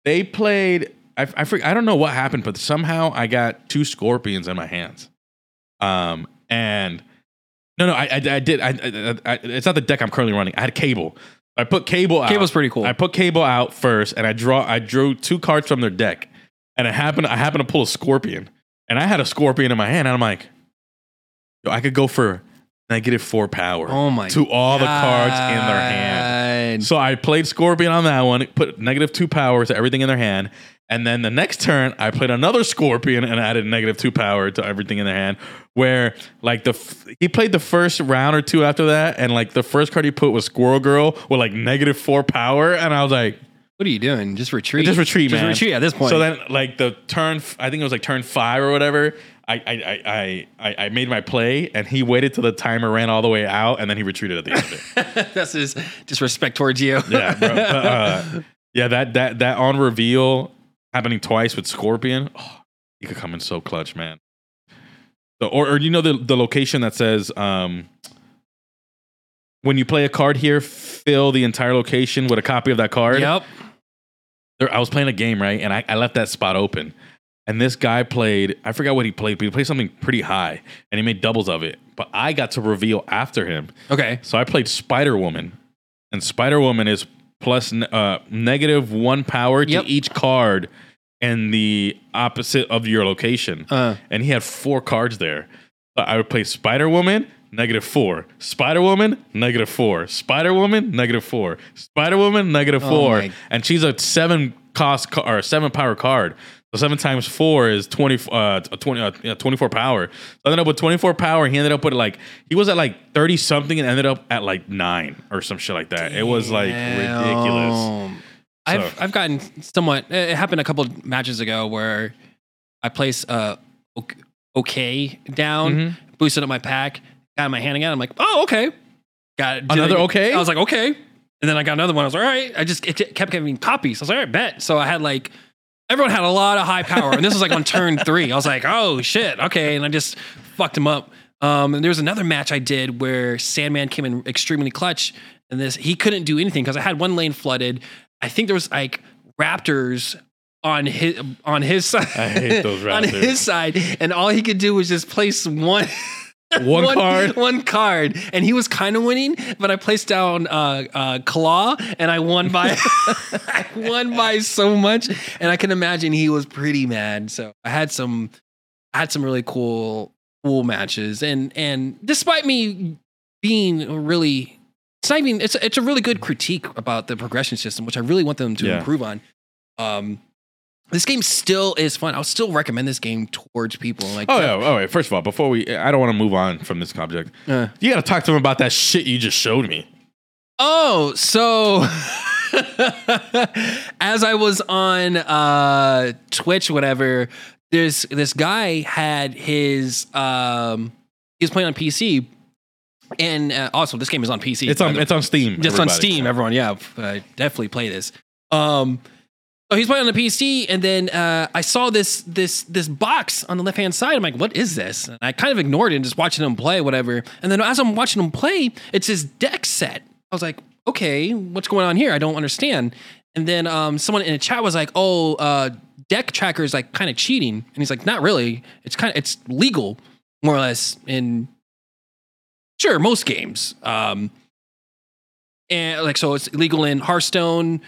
they played. I, I forget, I don't know what happened, but somehow I got two scorpions in my hands. Um, and no, no, I, I, I did. I, I, I, it's not the deck I'm currently running. I had cable. I put cable out. Cable's pretty cool. I put cable out first, and I draw. I drew two cards from their deck, and it happened. I happened to pull a scorpion, and I had a scorpion in my hand, and I'm like, Yo, I could go for negative four power oh my to all the cards in their hand. So I played Scorpion on that one, put negative two power to everything in their hand. And then the next turn, I played another Scorpion and added negative two power to everything in their hand. Where like the f- he played the first round or two after that, and like the first card he put was Squirrel Girl with like negative four power, and I was like, What are you doing? Just retreat. just retreat, Just retreat at this point. So then, like the turn, f- I think it was like turn five or whatever. I I, I I I made my play, and he waited till the timer ran all the way out, and then he retreated at the end of it. that's his disrespect towards you. yeah, bro. But, uh, yeah, that that that on reveal happening twice with Scorpion, oh, he could come in so clutch, man. So, or, or you know the the location that says um, when you play a card here, fill the entire location with a copy of that card. Yep. There, I was playing a game right, and I, I left that spot open. And this guy played, I forgot what he played, but he played something pretty high, and he made doubles of it. But I got to reveal after him. Okay. So I played Spider Woman, and Spider Woman is plus uh, negative one power to Yep. each card in the opposite of your location. Uh, And he had four cards there. I would play Spider Woman, negative four. Spider Woman, negative four. Spider Woman, negative four. Spider Woman, negative Oh four. my- And she's a seven cost ca- or seven power card. So seven times four is twenty. Uh, twenty. Uh, yeah, twenty-four power. So I ended up with twenty-four power. He ended up with like he was at like thirty something and ended up at like nine or some shit like that. It was like ridiculous. Damn. I've I've gotten somewhat. It happened a couple matches ago where I placed uh ok- okay down, Mhm. boosted up my pack, got my hand again. I'm like, oh okay, got it. Another okay? I was like, okay, and then I got another one. I was like, all right. I just it kept getting copies. I was like, all right, bet. So I had like. Everyone had a lot of high power, and this was like on turn three. I was like, "Oh shit, okay," and I just fucked him up. Um, and there was another match I did where Sandman came in extremely clutch, and this he couldn't do anything because I had one lane flooded. I think there was like raptors on his on his side. I hate those Raptors. on his side, and all he could do was just place one. One card? one card, and he was kind of winning. But I placed down uh, uh, Klaw, and I won by, I won by so much, and I can imagine he was pretty mad. So I had some, I had some really cool, cool matches, and and despite me being really, it's not even, it's it's a really good critique about the progression system, which I really want them to Yeah. improve on. Um, this game still is fun. I'll still recommend this game towards people. Like, Oh yeah. Oh wait. First of all, before we, I don't want to move on from this subject. Uh, You got to talk to him about that shit you just showed me. Oh, so as I was on uh Twitch, whatever, there's this guy had his um he was playing on PC. And uh, also this game is on PC. It's on. It's on Steam. just on. Steam, everyone. Yeah, uh, definitely play this. Um, so he's playing on the PC, and then uh, I saw this this this box on the left hand side. I'm like, what is this? And I kind of ignored it and just watching him play, whatever. And then as I'm watching him play, it's his deck set. I was like, okay, what's going on here? I don't understand. And then um, someone in the chat was like, oh, uh, deck tracker is like kind of cheating, and he's like, not really. It's kind of it's legal, more or less in sure most games. Um, and like so it's legal in Hearthstone,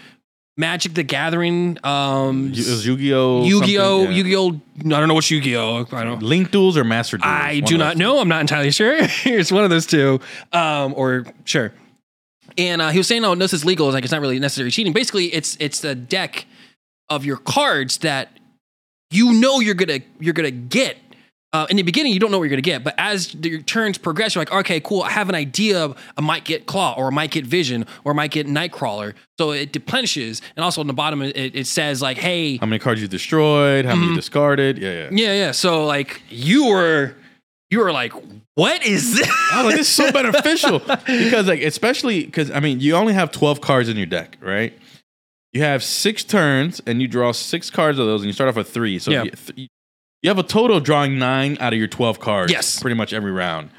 Magic the Gathering, um, It was Yu-Gi-Oh. Yu-Gi-Oh, yeah. Yu-Gi-Oh. I don't know what's Yu-Gi-Oh. I don't. Link duels or master duels. I do not know. I'm not entirely sure. it's one of those two, um, or sure. And uh, he was saying, "Oh, no, this is legal." It's like it's not really necessary cheating. Basically, it's it's the deck of your cards that you know you're gonna you're gonna get. Uh, in the beginning, you don't know what you're gonna get, but as your turns progress, you're like, okay, cool. I have an idea. I might get Klaw, or I might get Vision, or I might get Nightcrawler. So it replenishes, and also on the bottom, it, it says like, hey, How many cards you destroyed? How many Mhm. you discarded? Yeah, yeah. yeah, yeah. So like, you were you were like, what is this? Was like, this is so beneficial because, like, especially because I mean, you only have twelve cards in your deck, right? You have six turns, and you draw six cards of those, and you start off with three. So Yeah. you, th- you have a total of drawing nine out of your twelve cards. Yes. pretty much every round.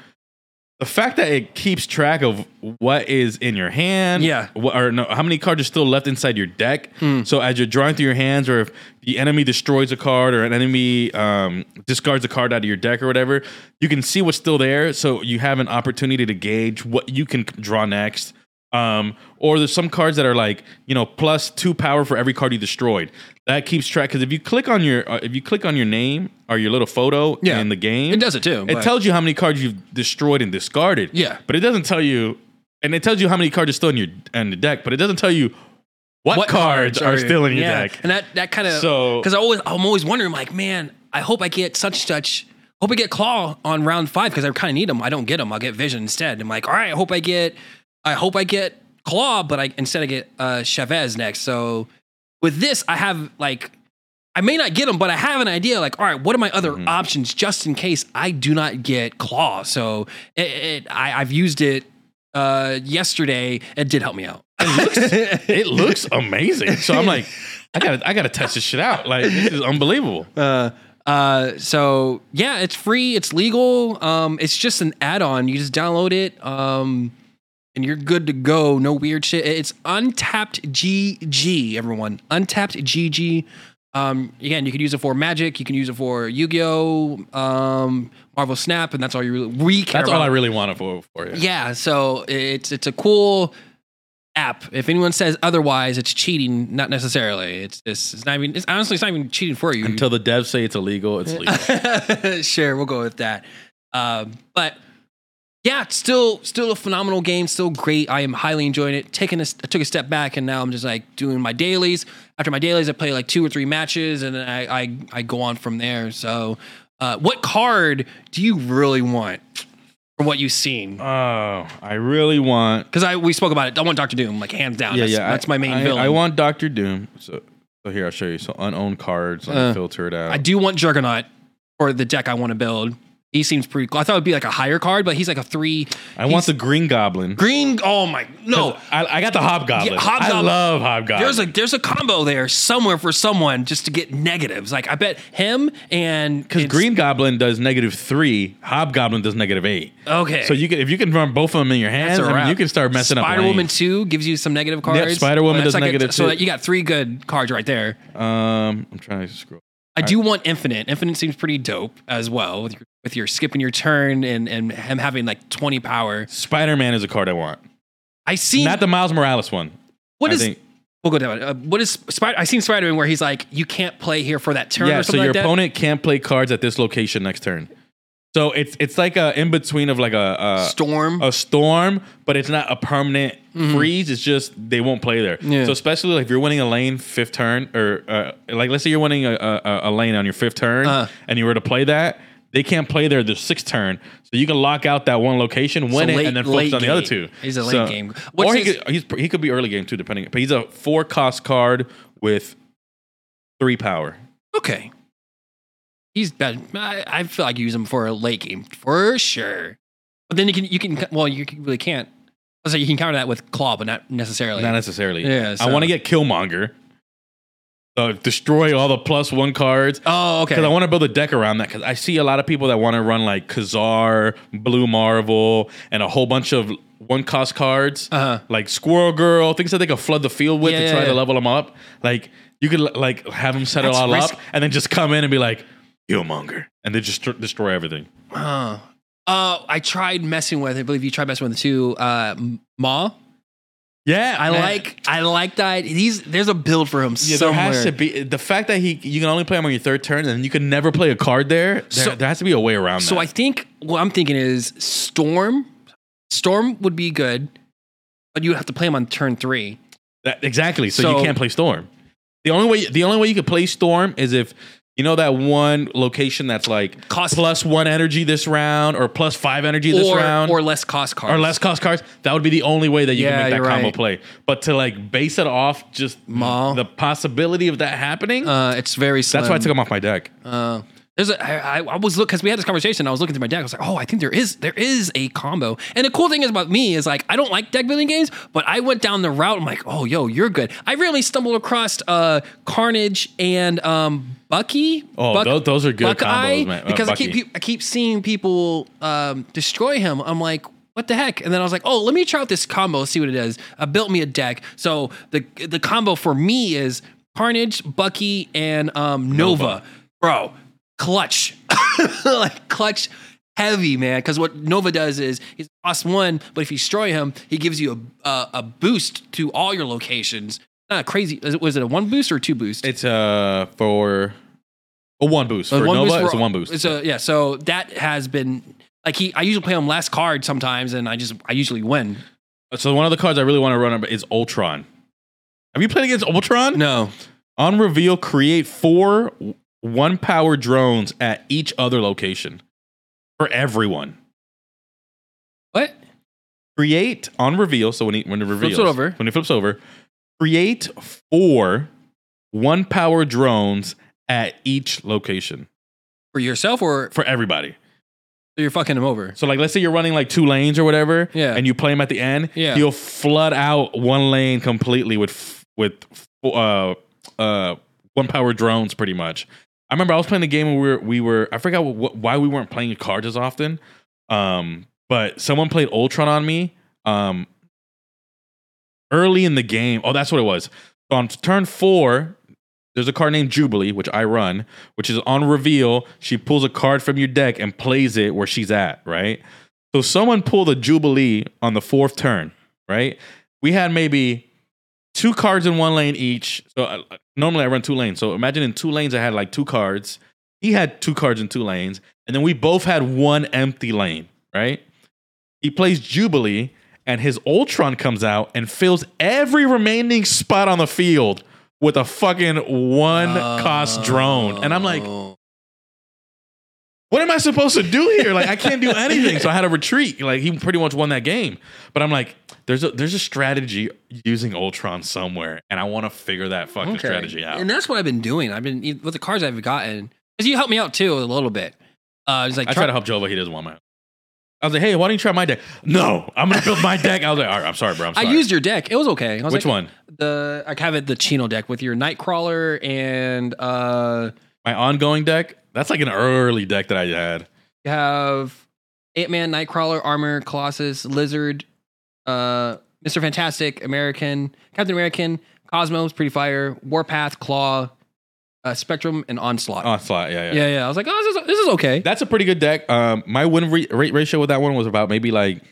The fact that it keeps track of what is in your hand, Yeah. what, or no, how many cards are still left inside your deck. Hmm. So as you're drawing through your hands, or if the enemy destroys a card, or an enemy um, discards a card out of your deck, or whatever, you can see what's still there. So you have an opportunity to gauge what you can draw next. Um, or there's some cards that are like you know plus two power for every card you destroyed. That keeps track because if you click on your uh, if you click on your name or your little photo Yeah. in the game, It does it too. it tells you how many cards you've destroyed and discarded. Yeah. But it doesn't tell you, and it tells you how many cards are still in your in the deck, but it doesn't tell you what, cards, are, still in your yeah. deck. And that that kind of So- because I always I'm always wondering like, man, I hope I get such such. Hope I get Klaw on round five because I kind of need them. I don't get them. I'll get vision instead. I'm like, all right. I hope I get. I hope I get Klaw, but I instead I get uh, Chavez next. So with this, I have like. I may not get him, but I have an idea. Like, all right, what are my other Mhm. options just in case I do not get Klaw? So it, it, I, I've used it uh, yesterday. It did help me out. It looks amazing. So I'm like, I gotta I gotta test this shit out. Like this is unbelievable. Uh, uh, so yeah, it's free. It's legal. Um, it's just an add-on. You just download it. Um, and you're good to go. No weird shit. It's Untapped GG. Everyone, Untapped GG. Um, again, you can use it for Magic. You can use it for Yu-Gi-Oh, um, Marvel Snap, and that's all you really we care That's about. all I really want it for for you. Yeah, so it's it's a cool app. If anyone says otherwise, it's cheating. Not necessarily. It's just it's not even. It's honestly it's not even cheating for you. Until the devs say it's illegal, it's legal. sure, we'll go with that. Um, but yeah, it's still still a phenomenal game, still great. I am highly enjoying it. Taking a, I took a step back, and now I'm just like doing my dailies. After my dailies, I play like two or three matches, and then I I, I go on from there. So, uh, what card do you really want from what you've seen? Oh, I really want. Because I we spoke about it. I want Doctor Doom, like hands down. Yeah, that's, yeah. that's I- my main I, villain. I want Doctor Doom. So, so here I'll show you. So unowned cards. Uh, filter it out. I do want Juggernaut for the deck I want to build. He seems pretty cool. I thought it would be like a higher card, but he's like a three I want the Green Goblin. green. Oh my no! I, I got the Hobgoblin. Yeah, Hobgoblin. I love Hobgoblin. There's a there's a combo there somewhere for someone just to get negatives. Like I bet him and because Green Goblin does negative three, Hobgoblin does negative eight. Okay, So you can if you can run both of them in your hands, a I mean, you can start messing Spider up. Spider Woman two gives you some negative cards. Spider-Woman That's does like a- negative so that you got three good cards right there. Um, I'm trying to scroll. I do want Infinaut. Infinaut seems pretty dope as well with your, with your skipping your turn and and him having like 20 power. Spider Man is a card I want, I see not the Miles Morales one. what I is think- we'll go down. Uh, what is Spider? I seen Spider Man where he's like you can't play here for that turn. yeah, or so something your like that. opponent can't play cards at this location next turn. So it's it's like a in between of like a a, Storm. a storm, but it's not a permanent freeze. It's just they won't play there. Mm-hmm. Yeah. So especially like if you're winning a lane fifth turn, or uh, like let's say you're winning a, a, a lane on your fifth turn, Uh. and you were to play that, they can't play there the sixth turn. So you can lock out that one location, win it, late- and then focus on the other two. He's a late So- game. What's or he his- could he's, he could be early game too, depending. But he's a four cost card with three power. Okay. He's bad. I, I feel like you use him for a late game for sure. But then you can you can well you can- really can't. I was like you can counter that with Klaw, but not necessarily. Not necessarily. Yeah, I want to get Killmonger. So destroy all the plus one cards. oh, okay. Because I want to build a deck around that. Because I see a lot of people that want to run like Ka-Zar, Blue Marvel, and a whole bunch of one cost cards, Uh-huh. like Squirrel Girl, things that they could flood the field with Yeah, to try yeah. to level them up. Like you could like have them set it all risk- up, and then just come in and be like Killmonger, and they just dest- destroy everything. Uh, uh, I tried messing with. I believe you tried messing with the two. Uh, Ma. Yeah, I man. like. I like that. He's there's a build for him Yeah, somewhere. there has to be the fact that he you can only play him on your third turn, and you can never play a card there. There, So- there has to be a way around that. So that. I think what I'm thinking is Storm. Storm would be good, but you would have to play him on turn three. That- exactly. So, So- you can't play Storm. The only way the only way you could play Storm is if you know that one location that's like Cost- plus one energy this round or plus five energy this or, round or less cost cards. or less cost cards. That would be the only way that you Yeah, can make that combo right. play. But to like base it off just the possibility of that happening, Uh, it's very. Slim. that's why I took him off my deck. Uh, there's a, I, I I was look because we had this conversation. I was looking through my deck. I was like, oh, I think there is there is a combo. And the cool thing is about me is like I don't like deck building games, but I went down the route. I'm like, oh, yo, you're good. I really stumbled across uh, Carnage and um, Bucky. Oh, those- those are good Bucky, combos, man. Uh, Because I keep I keep seeing people um, destroy him. I'm like. What the heck? And then I was like, "Oh, let me try out this combo, see what it is." I built me a deck. So the the combo for me is Carnage, Bucky, and um, Nova. Nova. Bro, clutch, like clutch heavy, man. Because what Nova does is he's cost one, but if you destroy him, he gives you a a, a boost to all your locations. Not crazy. is it- Was it a one boost or two boost? It's uh for a one boost. Uh, For one Nova, boost it's a one boost. It's a yeah. So that has been like he. I usually play him last card sometimes, and I just I usually win. so one of the cards I really want to run up is Ultron. Have you played against Ultron? No, On reveal, create four one power drones at each other location for everyone. what? Create on reveal. So when he when it reveals it over. when he flips over, create four one power drones at each location For yourself or for everybody. So you're fucking him over? So like let's say you're running like two lanes or whatever, Yeah. and you play him at the end, Yeah. he'll flood out one lane completely with with uh uh one power drones pretty much. I remember I was playing the game where we were we were I forgot what, why we weren't playing cards as often. Um but someone played Ultron on me um early in the game. Oh, that's what it was. On turn 4, there's a card named Jubilee, which I run, which is on reveal. She pulls a card from your deck and plays it where she's at, right? So someone pulled a Jubilee on the fourth turn, right? We had maybe two cards in one lane each. So uh, normally I run two lanes. So imagine in two lanes I had like two cards. He had two cards in two lanes, and then we both had one empty lane, right? he plays Jubilee, and his Ultron comes out and fills every remaining spot on the field with a fucking one cost drone. And I'm like. What am I supposed to do here? Like, I can't do anything. So I had to retreat. Like, he pretty much won that game. But I'm like, there's a there's a strategy using Ultron somewhere, and I want to figure that fucking strategy out. And that's what I've been doing. I've been with the cards I've gotten. Because you helped me out too a little bit. Uh, it's like I try to help Joe, but he doesn't want my. I was like, hey, why don't you try my deck? No, I'm gonna build my deck. I was like, all right, I'm sorry, bro. I'm sorry. I used your deck. It was okay. I was which like, one? The I have it the Chino deck with your Nightcrawler and uh My ongoing deck. That's like an early deck that I had. you have Ant Man, Nightcrawler, Armor, Colossus, Lizard, uh Mr. Fantastic, American, Captain American, Cosmos, Pretty Fire, Warpath, Klaw, uh, Spectrum, and Onslaught. Onslaught, yeah, yeah. yeah, yeah. I was like, oh, this is, this is okay. That's a pretty good deck. Um, my win re- rate ratio with that one was about maybe like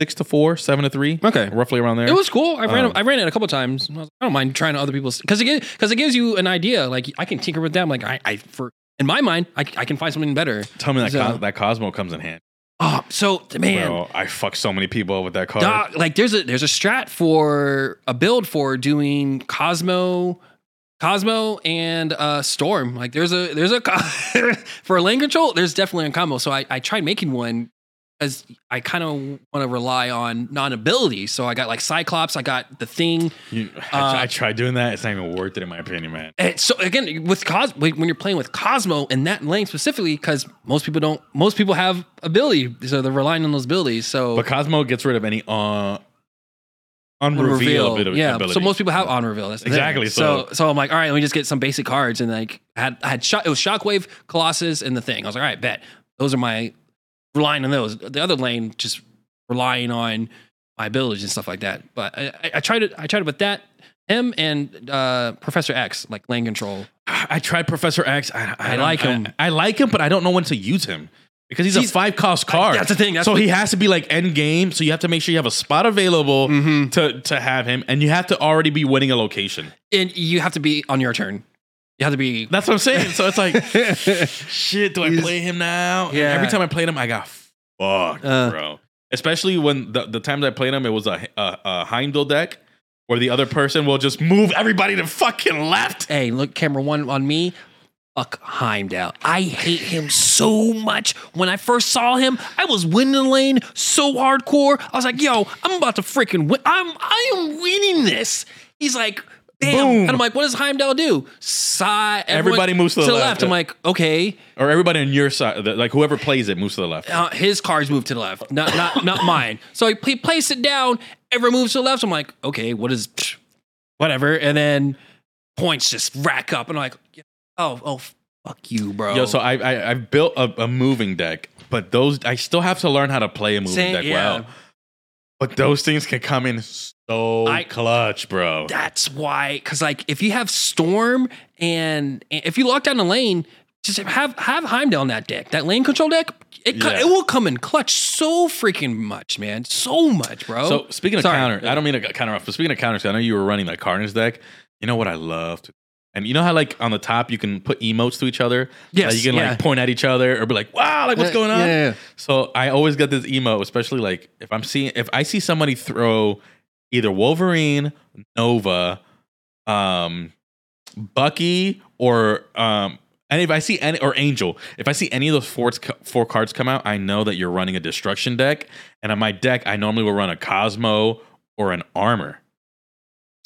six to four, seven to three, Okay. roughly around there. It was cool. I ran Um, it, I ran it a couple times. I, was like, I don't mind trying other people's because it because it gives you an idea. Like I can tinker with them. Like I, I for in my mind, I, I can find something better. Tell me that So- Cos- that Cosmo comes in hand. Oh, so man, Bro, I fuck so many people with that card. Doc, like there's a there's a strat for a build for doing Cosmo, Cosmo and uh Storm. Like there's a there's a co- for lane control. There's definitely a combo. So I I tried making one because I kind of want to rely on non ability. So I got like Cyclops. I got the thing. You- Uh, I, I tried doing that. It's not even worth it, in my opinion, man. So again, with Cos, when you're playing with Cosmo in that lane specifically, because most people don't, most people have ability, so they're relying on those abilities. So But Cosmo gets rid of any uh, on unreveal reveal, ability. yeah. ability. So most people have on reveal. That's. Exactly, So, so- so I'm like, all right, let me just get some basic cards, and like I had I had shot. It was Shockwave, Colossus, and the thing. I was like, all right, bet those are my relying on those. The other lane just relying on my abilities and stuff like that. But I, I, I tried it. I tried it with that. Him and uh, Professor X, like lane control. I tried Professor X. I, I don't- like him. I, I like him, but I don't know when to use him because he's, He's- a five cost card. that's the thing, that's so he has to be like end game. So you have to make sure you have a spot available Mm-hmm. to to have him, and you have to already be winning a location. And you have to be on your turn. You have to be. That's what I'm saying. So it's like, shit. Do I He's- play him now? Yeah. every time I played him, I got fucked, Uh. bro. Especially when the, the times I played him, it was a, a, a Heimdall deck where the other person will just move everybody to fucking left. hey, look, camera one on me. Fuck Heimdall. I hate him so much. When I first saw him, I was winning the lane so hardcore. I was like, yo, I'm about to freaking win. I'm I am winning this. He's like, bam. Boom. And I'm like, what does Heimdall do? Side Everybody moves to the left. I'm like, okay. Or everybody on your side, like whoever plays it, moves to the left. Uh, his cards move to the left, not not not mine. So he, he placed it down. Everyone moves to the left. I'm like, okay, what is, psh, whatever. And then points just rack up, and I'm like, oh, oh, fuck you, bro. Yo, so I, I I've built a, a moving deck, but those I still have to learn how to play a moving Same- deck yeah. well. But those things can come in so I- clutch, bro. that's why, because like if you have Storm and, and if you lock down the lane, just have have Heimdall in that deck, that lane control deck. It co- Yeah. it will come in clutch so freaking much, man, so much, bro. So speaking of Sorry. counter, I don't mean to counter off, but speaking of counters, I know you were running that Carnage deck. You know what I loved? And you know how like on the top you can put emotes to each other? Yes, Like, you can yeah. like point at each other or be like, wow, like what's going on? yeah, yeah. So I always get this emote, especially like if I'm seeing if I see somebody throw either Wolverine, Nova, um, Bucky, or um, and if I see any or Angel, if I see any of those four four cards come out, I know that you're running a destruction deck. And on my deck, I normally will run a Cosmo or an armor.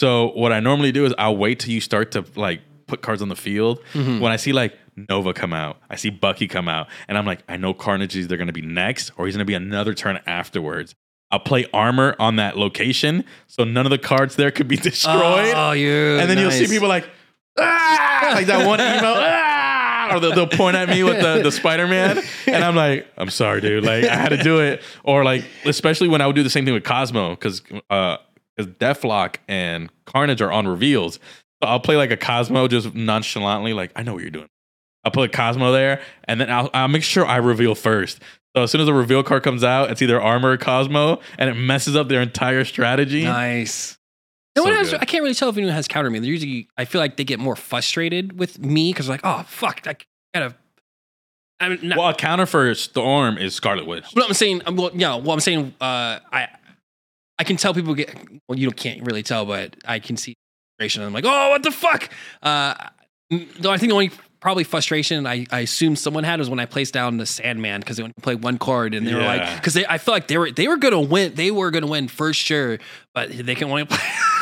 So what I normally do is I'll wait till you start to like put cards on the field. Mhm. When I see like Nova come out, I see Bucky come out, and I'm like, I know Carnage is either going to be next or he's going to be another turn afterwards. I'll play armor on that location, so none of the cards there could be destroyed. Oh, you. and then you'll see people like, ah, like that one emo, ah, or they'll, they'll point at me with the, the Spider Man, and I'm like, I'm sorry, dude, like I had to do it. Or like, especially when I would do the same thing with Cosmo, because uh, because Deathlok and Carnage are on reveals. So I'll play like a Cosmo just nonchalantly, like I know what you're doing. I'll put Cosmo there, and then I'll, I'll make sure I reveal first. So as soon as the reveal card comes out, it's either armor or Cosmo, and it messes up their entire strategy. Nice. No So one has. good. I can't really tell if anyone has counter me. They're usually. I feel like they get more frustrated with me because like, oh fuck, I gotta I mean, not, Well, a counter for Storm is Scarlet Witch. Well, I'm saying, I'm well, yeah. Well, I'm saying, uh, I, I can tell people get. Well, you can't really tell, but I can see frustration. I'm like, oh, what the fuck? Uh, though I think the only probably frustration I, I assume someone had was when I placed down the Sandman because they only played one card and they were like, because I feel like they were they were gonna win, they were gonna win for sure, but they can only play,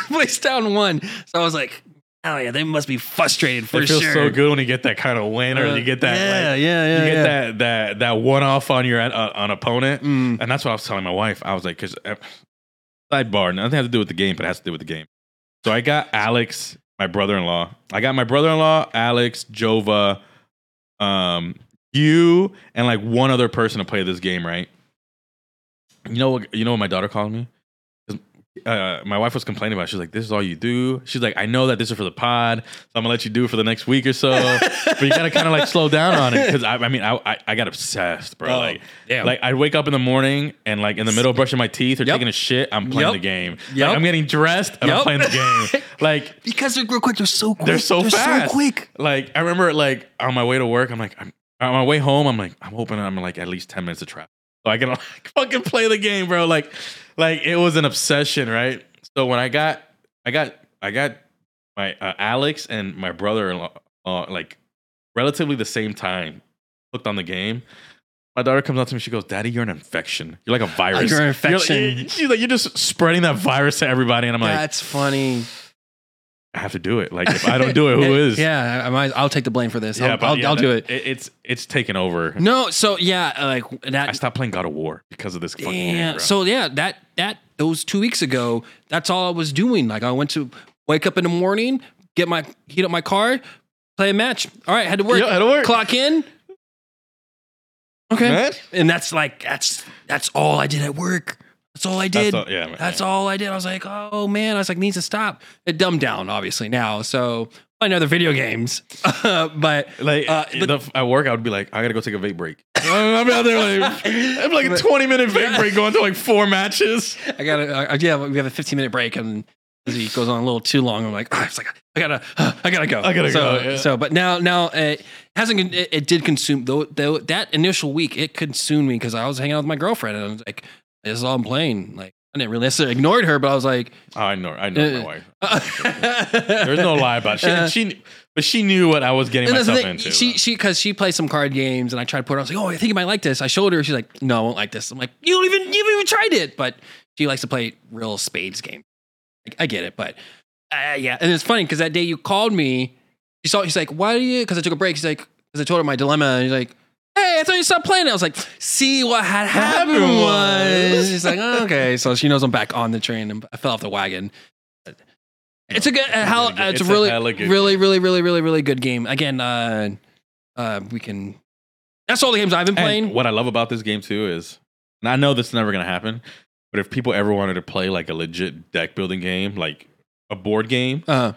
place down one. So I was like, oh yeah, they must be frustrated for it feels sure. so good when you get that kind of win, or Uh, you get that, yeah, like, yeah, yeah, you get yeah. that that that one off on your uh, on opponent, Mm. and that's what I was telling my wife. I was like, because sidebar, nothing has to do with the game, but it has to do with the game. So I got Alex, my brother in law. I got my brother in law, Alex, Jova, um, you, and like one other person to play this game. Right? You know what? You know what my daughter called me? Uh, my wife was complaining about. it. She's like, "This is all you do." She's like, "I know that this is for the pod, so I'm gonna let you do it for the next week or so, but you gotta kind of like slow down on it because I, I mean, I, I I got obsessed, bro. Oh, like, damn. like I'd wake up in the morning and like in the middle of brushing my teeth or Yep. taking a shit, I'm playing Yep. the game. Yep. Like, I'm getting dressed and I'm playing the game. Like because they're real quick, they're so quick. they're so fast. so quick. Like I remember like on my way to work, I'm like I'm, on my way home, I'm like I'm hoping I'm like at least ten minutes of traffic, so I can like fucking play the game, bro. Like like it was an obsession, right? So when I got I got I got my uh, Alex and my brother uh, like relatively the same time hooked on the game. My daughter comes up to me. She goes, "Daddy, you're an infection. You're like a virus. You're an like- infection." she's like, "You're just spreading that virus to everybody." And I'm like, That's funny. "I have to do it. Like, if I don't do it, who is?" Yeah, I might, I'll take the blame for this. I'll, I'll, yeah, I'll do that- it. It's it's taken over. No, so yeah, like I stopped playing God of War because of this fucking game, Damn. So yeah, that that those two weeks ago, that's all I was doing. Like I went to wake up in the morning, get my heat up my car, play a match. All right, had to work. Yeah, had to work. Clock in. Okay, Man. and that's like that's that's all I did at work. That's all I That's did. all- yeah, That's yeah. all I did. I was like, oh man, I was like, needs to stop. It dumbed down, obviously now. So I know other video games, but like uh, but- the, at work, I would be like, I gotta go take a vape break. I'm out there like, I'm like a 20 minute vape break going to like four matches. I gotta, uh, yeah, we have a 15 minute break and he goes on a little too long. I'm like, ah, it's like, I gotta, I gotta go. I gotta so, go, yeah. So, but now, now it hasn't, it, it did consume though, though that initial week, it consumed me because I was hanging out with my girlfriend and I was like, this is all I'm playing. Like, I didn't really necessarily ignored her, but I was like, Oh, I know, I know Uh, my wife. There's no lie about it. She, she, but she knew what I was getting And that's the myself thing, into. she she because she plays some card games and I tried to put her. On. I was like, oh, I think you might like this. I showed her. She's like, no, I won't like this. I'm like, you don't even you haven't even tried it. But she likes to play real spades game. I, I get it, but uh, yeah. And it's funny because that day you called me, she saw. She's like, why do you? Because I took a break. She's like, because I told her my dilemma. And she's like. Hey, I thought you stopped playing. it." I was like, see what had happened was. She's like, oh, okay. So she knows I'm back on the train and I fell off the wagon. It's a good, uh, how, It's a it's, a really, hella good really, really, really, really, really good game. Again, uh, uh, we can. That's all the games I've been playing. And what I love about this game too is, and I know this is never gonna happen, but if people ever wanted to play like a legit deck building game, like a board game, Uh,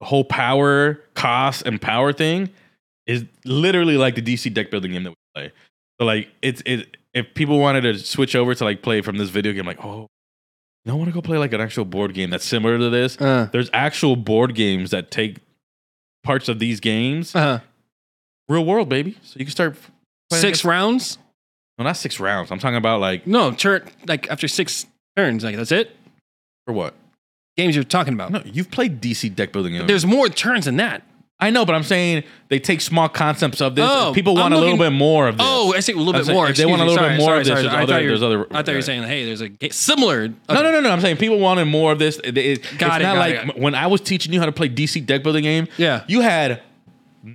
the whole power, cost, and power thing is literally like the DC deck building game that we play. So like it's it if people wanted to switch over to like play from this video game, like, oh, you don't want to go play like an actual board game that's similar to this. uh, There's actual board games that take parts of these games, uh, real world, baby. So you can start playing six against- rounds? No, not six rounds. I'm talking about like No, turn like after six turns, like that's it. for what? Games you're talking about. No, you've played DC deck building games. There's more turns than that. I know, but I'm saying they take small concepts of this. Oh, people I'm want a little looking- bit more of oh, this. Oh, I see a little I'm bit saying more. if they want a little me. bit more Sorry, of this, sorry, there's sorry. I thought other- you were- there's other- I thought you were saying, hey, there's a ga- similar. No, no, no, no. I'm saying people wanted more of this. It, it- it's Got it, not got like it. when I was teaching you how to play DC deck building game. Yeah. you had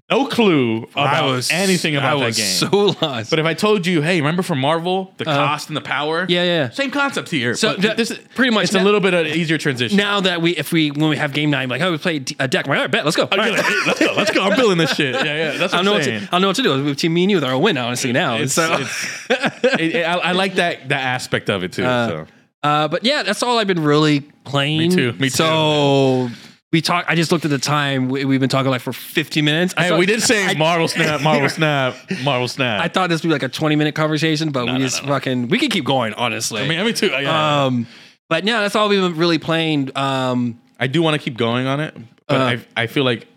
no clue about I was anything about I that game. So lost. but if I told you, hey, remember from Marvel, the Uh, cost and the power? yeah, yeah. same concept here. So that- this is pretty much It's that- a little bit of an easier transition. Now that we, if we, when we have game night, I'm like, oh, we play a deck. I'm like, all right, bet, let's go. All right. like, hey, let's go, let's go. I'm building this shit. Yeah, yeah. That's I what don't know I'm what saying. to, I know what to do. Between me and you, a win, honestly, now. It's- so, It- it- I, I like that that aspect of it too. Uh, so. uh, but yeah, that's all I've been really playing. Me too, me too. So we talk. I just looked at the time. We, we've been talking like for 50 minutes. I Hey, thought- we did say I- Marvel Snap, Marvel Snap, Marvel Snap. I thought this would be like a 20 minute conversation, but No, we no, just no, fucking we could keep going, honestly. I mean, me too. Yeah. um, but yeah, that's all we've been really playing. Um, I do want to keep going on it, but Uh. I I feel like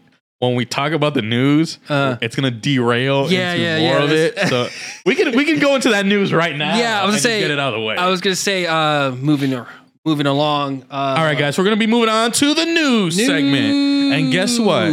when we talk about the news, Uh. it's gonna derail Yeah, into yeah, more yeah, of it. So we can we can go into that news right now. Yeah, I was gonna say- get it out of the way. I was gonna say, uh, moving moving along. Uh, All right, guys, we're gonna be moving on to the news, segment. And guess what?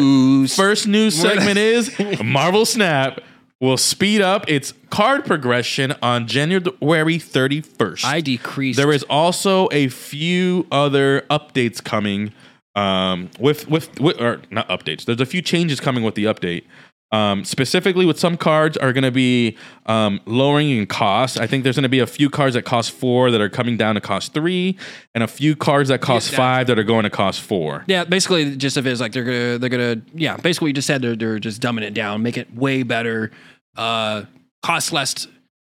First news segment is Marvel Snap will speed up its card progression on January 31st. I decreased. There is also a few other updates coming um, with, with with or not updates. There's a few changes coming with the update. Um, specifically, with some cards are going to be um, lowering in cost. I think there's going to be a few cards that cost four that are coming down to cost three, and a few cards that cost Yeah. five that are going to cost four. Yeah, basically, the gist of it is like they're gonna they're gonna yeah. Basically, what you just said they're they're just dumbing it down, make it way better, uh, cost less,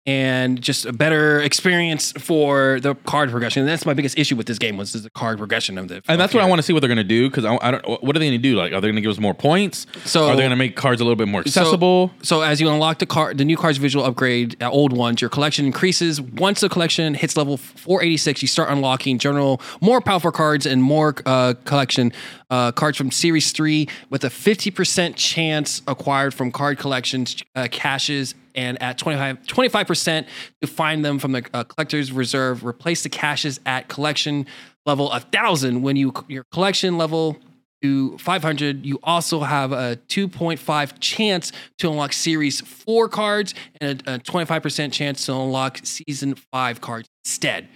and just a better experience for the card progression. And that's my biggest issue with this game was the card progression of the. And that's what I want to see what they're going to do because I, I don't. What are they going to do? Like, are they going to give us more points? So- are they going to make cards a little bit more accessible? So as you unlock the card, the new cards visual upgrade, uh, old ones, your collection increases. Once the collection hits level 486, you start unlocking general, more powerful cards and more uh, collection uh, cards from Series Three with a 50% chance acquired from card collections uh, caches. And at 25 percent to find them from the uh, collector's reserve. Replace the caches at collection level a thousand when you your collection level to 500, you also have a 2.5 chance to unlock Series 4 cards and a, a 25% chance to unlock Season 5 cards instead.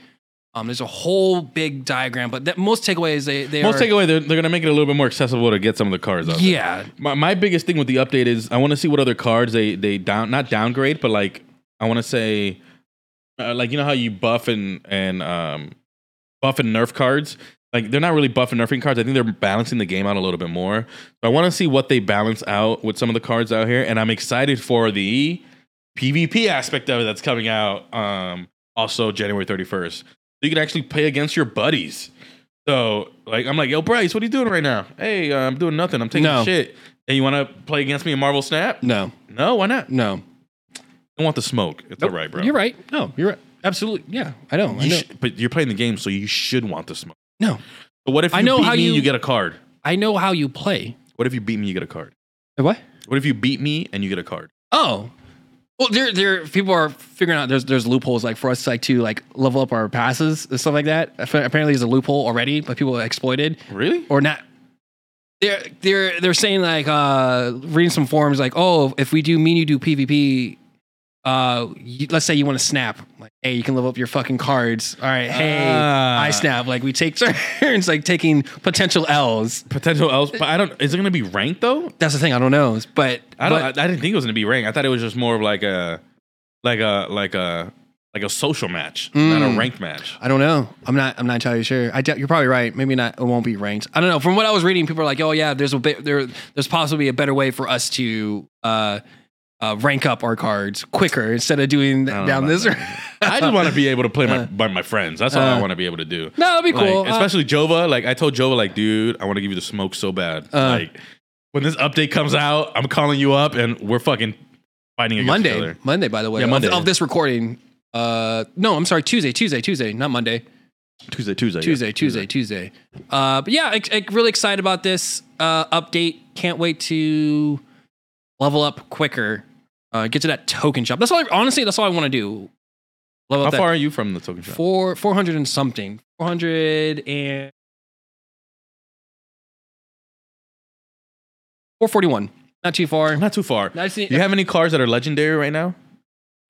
Um, there's a whole big diagram, but that, most takeaways they they Most are takeaway, they're, they're going to make it a little bit more accessible to get some of the cards out. there. yeah My, my biggest thing with the update is I want to see what other cards they they down not downgrade, but like I want to say, uh, like you know how you buff and and um buff and nerf cards. Like they're not really buff and nerfing cards. I think they're balancing the game out a little bit more. So I want to see what they balance out with some of the cards out here, and I'm excited for the PvP aspect of it that's coming out. Um, also January 31st. You can actually play against your buddies. So like I'm like, yo, Bryce, what are you doing right now? Hey, uh, I'm doing nothing. I'm taking No. shit. And you want to play against me in Marvel Snap? no No, why not? no I want the smoke. It's all right, bro. you're right no you're right absolutely yeah I know I You know sh- but you're playing the game, so you should want the smoke. no But what if you I know beat how me? you- You get a card. I know how you play What if you beat me? You get a card. what What if you beat me and you get a card? oh well there there people are figuring out there's there's loopholes like for us like to like level up our passes and stuff like that. Apparently there's a loophole already but people exploited. Really? or not. They're they're they're saying like uh reading some forums like oh if we do mean you do pvp uh you, let's say you want to snap like hey you can level up your fucking cards all right hey Ah. i snap like we take turns like taking potential l's Potential L's, but I don't. Is it going to be ranked though? that's the thing i don't know but I don't. but- I, I didn't think it was going to be ranked. I thought it was just more of like a, like a, like a, like a social match, not a Mm. ranked match. I don't know. I'm not. I'm not entirely sure. I you're probably right. Maybe not. It won't be ranked. I don't know. From what I was reading, people are like, "Oh yeah, there's a bit there. There's possibly a better way for us to uh, uh, rank up our cards quicker instead of doing down this." I just want to be able to play my Uh, by my friends. That's all uh, I want to be able to do. no, that'd be Like, cool. Uh, especially Jova. Like I told Jova, like, dude, I want to give you the smoke so bad. Uh. like when this update comes out, I'm calling you up and we're fucking fighting against each Monday. other. Monday, by the way. Yeah, of- Monday. Of, this recording. Uh, no, I'm sorry. Tuesday. Tuesday. Tuesday. Not Monday. Tuesday, Tuesday, yeah. Tuesday. Tuesday. Tuesday. Uh, but yeah, I, I really excited about this uh, update. Can't wait to level up quicker. Uh, get to that token shop. That's all. I, honestly, that's all I want to do. Level How far are you from the token shop? Four four hundred and something. Four hundred and four forty one. Not too far. Not too far. Just need- Do you have any cars that are legendary right now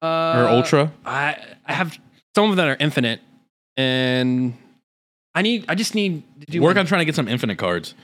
uh, or ultra? I I have some of them that are infinite, and I need. I just need to do Work on trying to get some infinite cards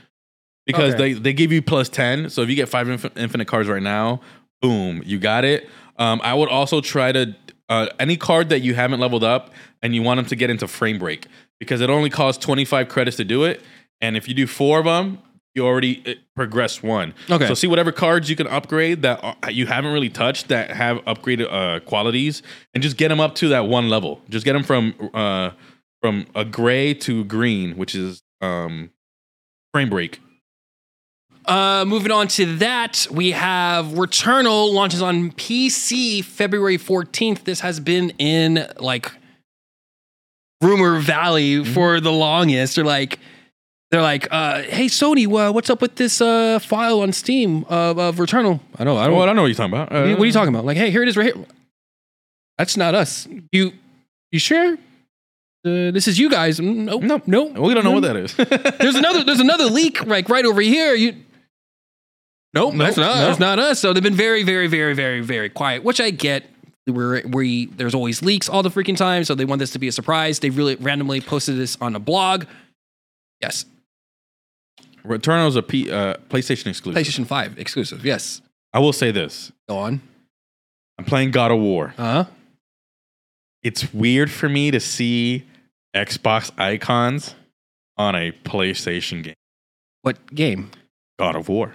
because Okay. they they give you plus ten. So if you get five infi- infinite cards right now, boom, you got it. Um, I would also try to uh, any card that you haven't leveled up and you want them to get into frame break because it only costs twenty five credits to do it, and if you do four of them. You already progress one. Okay. So see whatever cards you can upgrade that uh, you haven't really touched that have upgraded uh, qualities, and just get them up to that one level. Just get them from uh, from a gray to green, which is um, frame break. Uh, moving on to that, we have Returnal launches on PC February 14th. This has been in like rumor valley Mm-hmm. for the longest. Or like, they're like, uh, "Hey Sony, uh, what's up with this uh, file on Steam of, of Returnal?" I don't, I don't. Well, I know what you're talking about. what, are you, what are you talking about? Like, hey, here it is, right here. That's not us. You, you sure? Uh, this is you guys. Mm, Nope, Nope. nope. We don't know what that is. There's another. There's another leak like right over here. You. Nope, that's not. no. That's not us. So they've been very, very, very, very, very quiet, which I get. We're, we there's always leaks all the freaking time, so they want this to be a surprise. They really randomly posted this on a blog. Yes, Returnal's a P, uh, PlayStation exclusive. PlayStation Five exclusive. Yes, I will say this: go on. I'm playing God of War. Uh huh. It's weird for me to see Xbox icons on a PlayStation game. What game? God of War.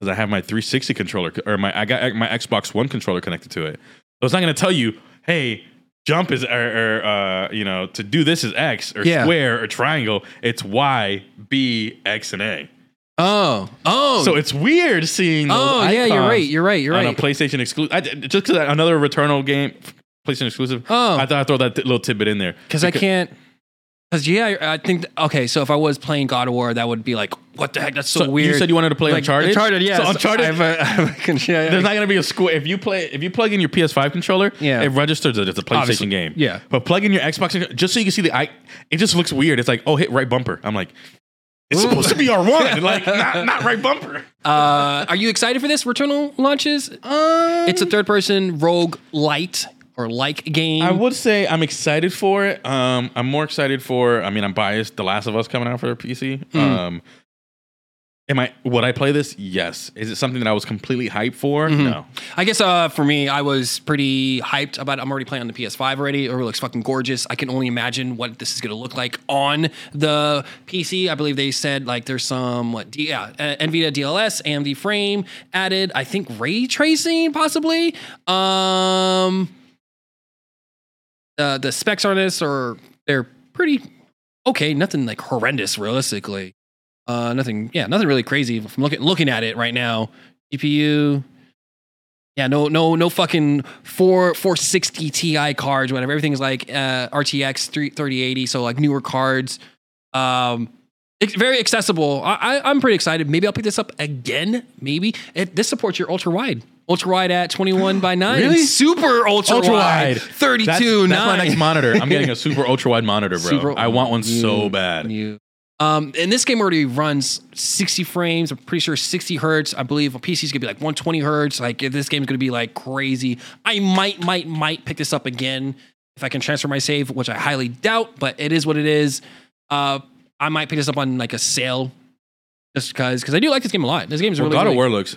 Because I have my 360 controller, or my I got my Xbox One controller connected to it. So it's not going to tell you, hey, jump is, or, or uh, you know, to do this is X, or Yeah. square, or triangle. It's Y, B, X, and A. Oh, oh, So it's weird seeing. Oh yeah, you're right. You're right. You're on right. a PlayStation exclusive. Just because another Returnal game, PlayStation exclusive. Oh. I thought I'd throw that little tidbit in there Because I can't. Because yeah, I think okay. So if I was playing God of War, that would be like, what the heck? That's so, So weird. You said you wanted to play like, Uncharted. Uncharted, yeah. So Uncharted. I have a, I have a con- yeah, yeah. there's not going to be a square. If you play, if you plug in your PS5 controller, Yeah. it registers that it's a PlayStation Obviously. game. Yeah. But plug in your Xbox just so you can see the I. It just looks weird. It's like, oh, hit right bumper. I'm like, it's Ooh. supposed to be R1, like not, not right bumper. Uh, are you excited for this Returnal launches? it's a third-person rogue light or like game. I would say I'm excited for it. Um, I'm more excited for. I mean, I'm biased. The Last of Us coming out for PC. Hmm. Um, am I? Would I play this? Yes. Is it something that I was completely hyped for? Mm-hmm. No. I guess uh, for me, I was pretty hyped about it. I'm already playing on the PS5 already. It looks fucking gorgeous. I can only imagine what this is going to look like on the PC. I believe they said like there's some what D- yeah uh, NVIDIA DLS, AMD frame added. I think ray tracing possibly. Um, the the specs on this are they're pretty okay. Nothing like horrendous realistically. Uh, nothing yeah, nothing really crazy from looking looking at it right now. GPU. Yeah, no, no, no fucking four four sixty Ti cards, whatever. Everything's like uh, RTX three thirty eighty, so like newer cards. Um, it's very accessible. I, I, I'm pretty excited. Maybe I'll pick this up again. Maybe it, this supports your ultra wide, ultra wide at twenty one by nine, Really? super ultra, Ultra wide, wide. thirty That's, that's nine. my next monitor. I'm getting a super ultra wide monitor, bro. Super- I want one you- so bad. you- Um, and this game already runs 60 frames. I'm pretty sure 60 hertz. I believe on PC is gonna be like 120 hertz. Like if this game's gonna be like crazy. I might, might, might pick this up again if I can transfer my save, which I highly doubt. But it is what it is. Uh, I might pick this up on like a sale, just because because I do like this game a lot. This game is Well, really, God really of War looks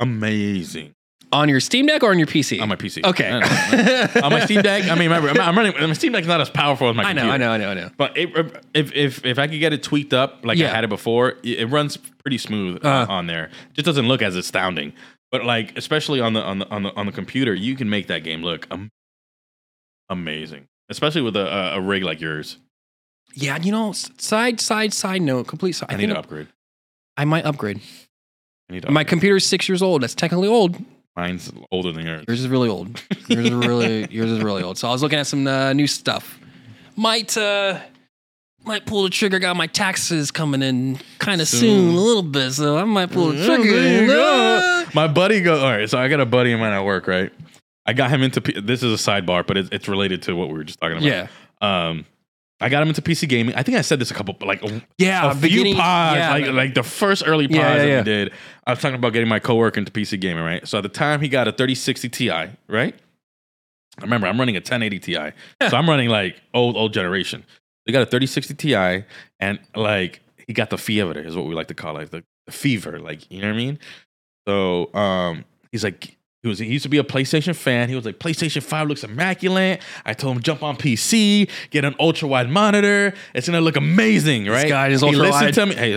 amazing on your Steam Deck or on your PC. on my PC. okay. I know. on my Steam Deck. I mean, remember, I'm, I'm running. My Steam Deck's not as powerful as my I know, computer. I know, I know, I know. But it, if if if I could get it tweaked up like Yeah. I had it before, it, it runs pretty smooth uh, Uh. on there. Just doesn't look as astounding. But like, especially on the on the on the on the computer, you can make that game look am- amazing. Especially with a, a, a rig like yours. Yeah, you know, side, side, side note, complete side. I, I, need to upgrade. I might upgrade. My computer's six years old. That's technically old. Mine's older than yours. Yours is really old. Yours is really yours is really old. So I was looking at some uh, new stuff. Might uh might pull the trigger. Got my taxes coming in kind of soon. Soon. a little bit. So I might pull the trigger. go. My buddy go. All right, so I got a buddy of mine at work. Right, I got him into. P- this is a sidebar, but it's, it's related to what we were just talking about. Yeah, Um, I got him into PC gaming. I think I said this a couple, like yeah. a few pods, yeah, like like the first early pods Yeah, yeah, that we did. I was talking about getting my coworker into PC gaming, right? So at the time, he got a 3060 Ti, right? I remember I'm running a 1080 Ti, so I'm running like old old generation. He got a 3060 Ti, and like he got the fever, is what we like to call it, the, the fever, like you know what I mean. So um, he's like. He was he used to be a PlayStation fan. He was like, PlayStation 5 looks immaculate. I told him jump on PC, get an ultra wide monitor. It's gonna look amazing, right? This guy is ultra he listened wide. to me. Hey,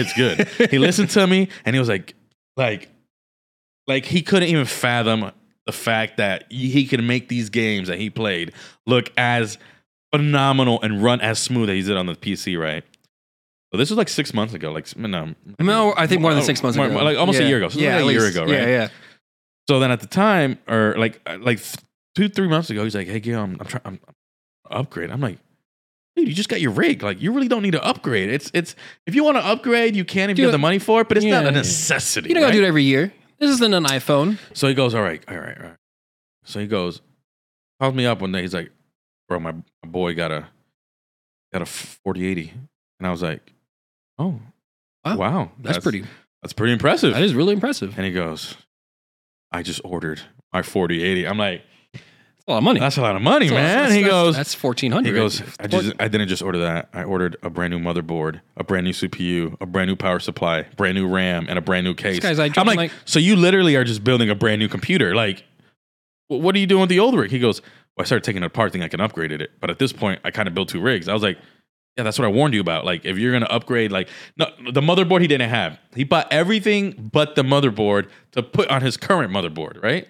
it's good. he listened to me and he was like, like, like he couldn't even fathom the fact that he could make these games that he played look as phenomenal and run as smooth as he did on the PC, right? So this was like six months ago, like no, No, I think more than oh, six months ago. like almost a year ago. So yeah, like a year ago, right? Yeah, yeah. So then at the time, or like uh, like two three months ago, he's like, "Hey, Gil, I'm, I'm trying, I'm, I'm upgrade." I'm like, dude, you just got your rig. Like, you really don't need to upgrade. It's it's if you want to upgrade, you can if Do you have the money for it, but it's not a necessity. You don't gotta do it every year. This isn't an iPhone. So he goes, all right, all right, all right. So he goes, calls me up one day. He's like, bro, my, my boy got a got a forty eighty, and I was like, oh, Wow. wow, That's, pretty. that's pretty impressive. That is really impressive. And he goes, I just ordered my forty eighty. I'm like, That's a lot of money. that's a lot of money, That's lot- man. that's- he that's- goes, That's fourteen hundred. he goes, I just I didn't just order that. I ordered a brand new motherboard, a brand new CPU, a brand new power supply, brand new RAM, and a brand new case. guy's like I'm like, like- so you literally are just building a brand new computer. Like, what are you doing with the old rig? He goes, well, I started taking it apart, thinking I can upgrade it. But at this point, I kind of built two rigs. I was like, yeah, that's what I warned you about. Like, if you're gonna upgrade, like, no, the motherboard he didn't have. He bought everything but the motherboard to put on his current motherboard, right?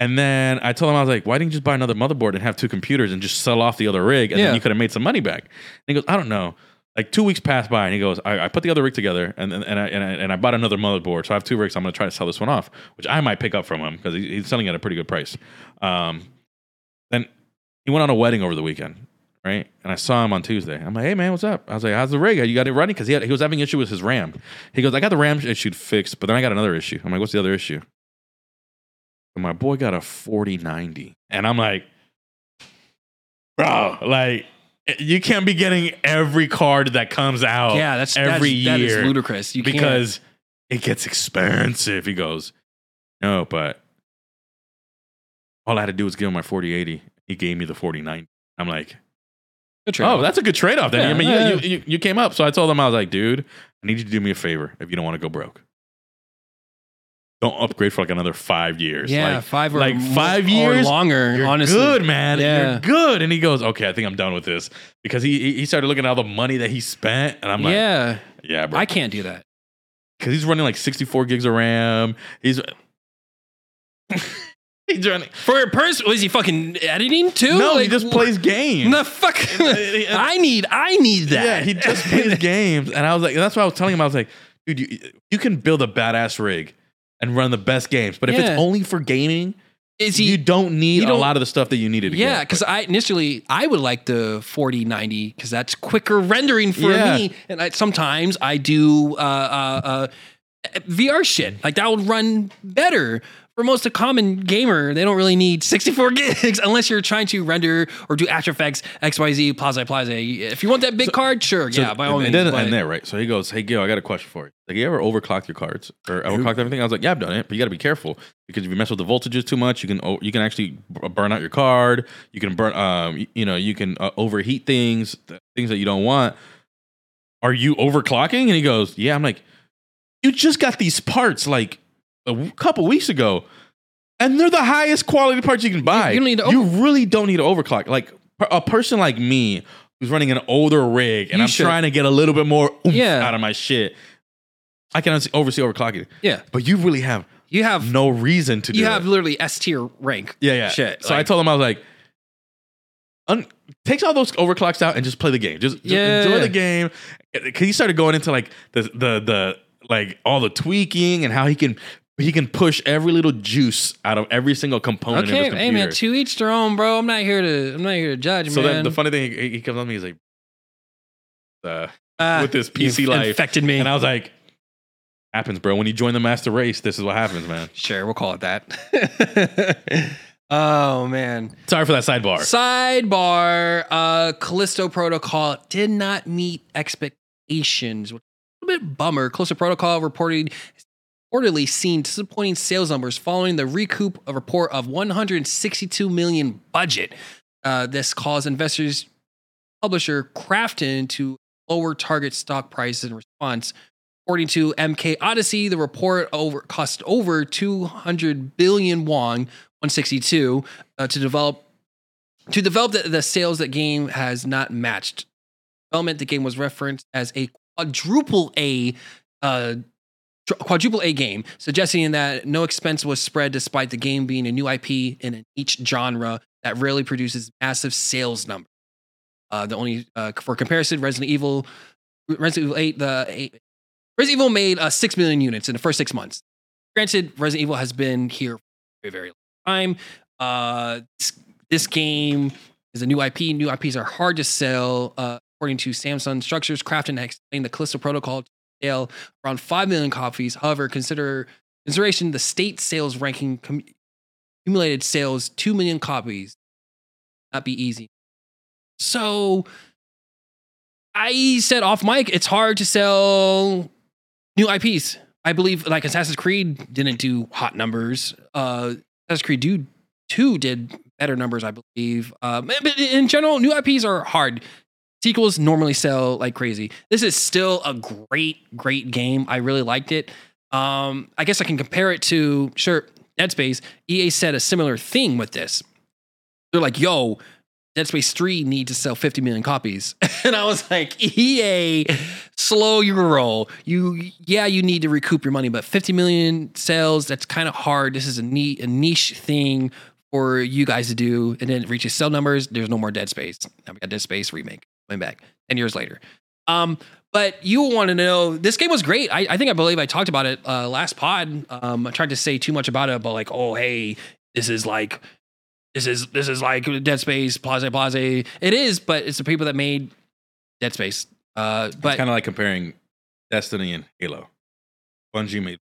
And then I told him, I was like, why didn't you just buy another motherboard and have two computers and just sell off the other rig and Yeah. then you could have made some money back? And he goes, I don't know. Like two weeks passed by and he goes, I, I put the other rig together and, and, and, I, and, I, and I bought another motherboard. So I have two rigs. I'm going to try to sell this one off, which I might pick up from him because he, he's selling at a pretty good price. Um, then he went on a wedding over the weekend, right? And I saw him on Tuesday. I'm like, hey, man, what's up? I was like, how's the rig? You got it running? Because he, had- he was having issue with his RAM. He goes, I got the RAM issue fixed, but then I got another issue. I'm like, what's the other issue? And my boy got a 4090. And I'm like, bro, like, you can't be getting every card that comes out yeah, that's every that's, year That is ludicrous. You can't- because it gets expensive. He goes, no, but all I had to do was give him my 4080. He gave me the 4090. I'm like. Oh, that's a good trade off. Then Yeah, I mean, yeah, you, you, you, you came up. So I told him, I was like, dude, I need you to do me a favor if you don't want to go broke. Don't upgrade for like another five years. yeah, Like, five or like five or years, longer. you're honestly, good, man. Yeah. You're good. And he goes, okay, I think I'm done with this because he he- he started looking at all the money that he spent, and I'm like, yeah, yeah, bro, I can't do that. because he's running like 64 gigs of RAM. He's he's running. For a person, was he fucking editing too? No, he just plays games. The fuck! I need, I need that. Yeah, he just plays games, and I was like, that's what I was telling him. I was like, dude, you, you can build a badass rig and run the best games, but if Yeah. it's only for gaming, Is he? you don't need you a don't- lot of the stuff that you needed. To yeah, get. because I initially I would like the 4090 because that's quicker rendering for Yeah. me, and I, sometimes I do uh, uh, uh, VR shit like that would run better. For most of common gamer, they don't really need 64 gigs unless you're trying to render or do After Effects XYZ Plaza Plaza. If you want that big card, sure, So yeah, by all means. It doesn't end there, right? So he goes, "Hey, Gil, I got a question for you. Like, you ever overclocked your cards or overclocked everything?" I was like, "Yeah, I've done it, but you got to be careful because if you mess with the voltages too much, you can you can actually burn out your card. You can burn, um, you know, you can uh, overheat things, things that you don't want. Are you overclocking?" And he goes, "Yeah." I'm like, "You just got these parts like a couple weeks ago." And they're the highest quality parts you can buy. you don't need to you really don't need to overclock. Like a person like me who's running an older rig and You I'm should. trying to get a little bit more Yeah. out of my shit. I can oversee, overclocking, Yeah, but you really have you have no reason to do you have it. literally S tier rank. Yeah, yeah. shit, So I told him I was like, un- takes all those overclocks out and just play the game. Just, just Yeah. enjoy the game. Because he started going into like the the the like all the tweaking and how he can he can push every little juice out of every single component of Okay, hey man, to each their own, bro. I'm not here to I'm not here to judge, so man. then the funny thing, he, he comes on me, he's like, uh, Ah, with this PC life. infected me. and I was like, happens, bro. When you join the master race, this is what happens, man. Sure, we'll call it that. oh man. Sorry for that sidebar. Sidebar: uh, Callisto Protocol did not meet expectations. A little bit bummer. Callisto Protocol reported reportedly seen disappointing sales numbers following the recoup a report of 162 million budget. Uh, this caused investors, publisher Krafton to lower target stock prices in response. According to MK Odyssey, the report over cost over 200 billion won, 162, uh, to develop to develop the, the sales that game has not matched. Development, the game was referenced as a quadruple A, uh, quadruple A game, suggesting that no expense was spread despite the game being a new IP in each genre that rarely produces massive sales numbers. Uh, the only uh, for comparison, Resident Evil, Resident Evil Eight, the eight, Resident Evil made uh, six million units in the first six months. Granted, Resident Evil has been here for a very, long time. Uh, this, this game is a new IP. New IPs are hard to sell, uh, according to Samsung Structures. Krafton explained the Callisto Protocol around five million copies. However, consider consideration the state sales ranking cum- accumulated sales two million copies. Not be easy. So I said off mic, it's hard to sell new IPs. I believe like Assassin's Creed didn't do hot numbers. Uh, Assassin's Creed 2, 2 did better numbers, I believe. Um, but in general, new IPs are hard. Sequels normally sell like crazy. This is still a great, great game. I really liked it. Um, I guess I can compare it to sure Dead Space. EA said a similar thing with this. They're like, "Yo, Dead Space 3 need to sell 50 million copies. And I was like, EA, slow your roll. You yeah, you need to recoup your money, but 50 million sales, that's kind of hard. This is a neat a niche thing for you guys to do. And then it reaches sell numbers. There's no more Dead Space. Now we got Dead Space remake coming back 10 years later. Um, but you want to know this game was great. I, I think I believe I talked about it uh, last pod. Um, I tried to say too much about it, but like, oh hey, this is like this is this is like Dead Space, Plaza Plaza. It is, but it's the people that made Dead Space. Uh, but kind of like comparing Destiny and Halo. Bungie made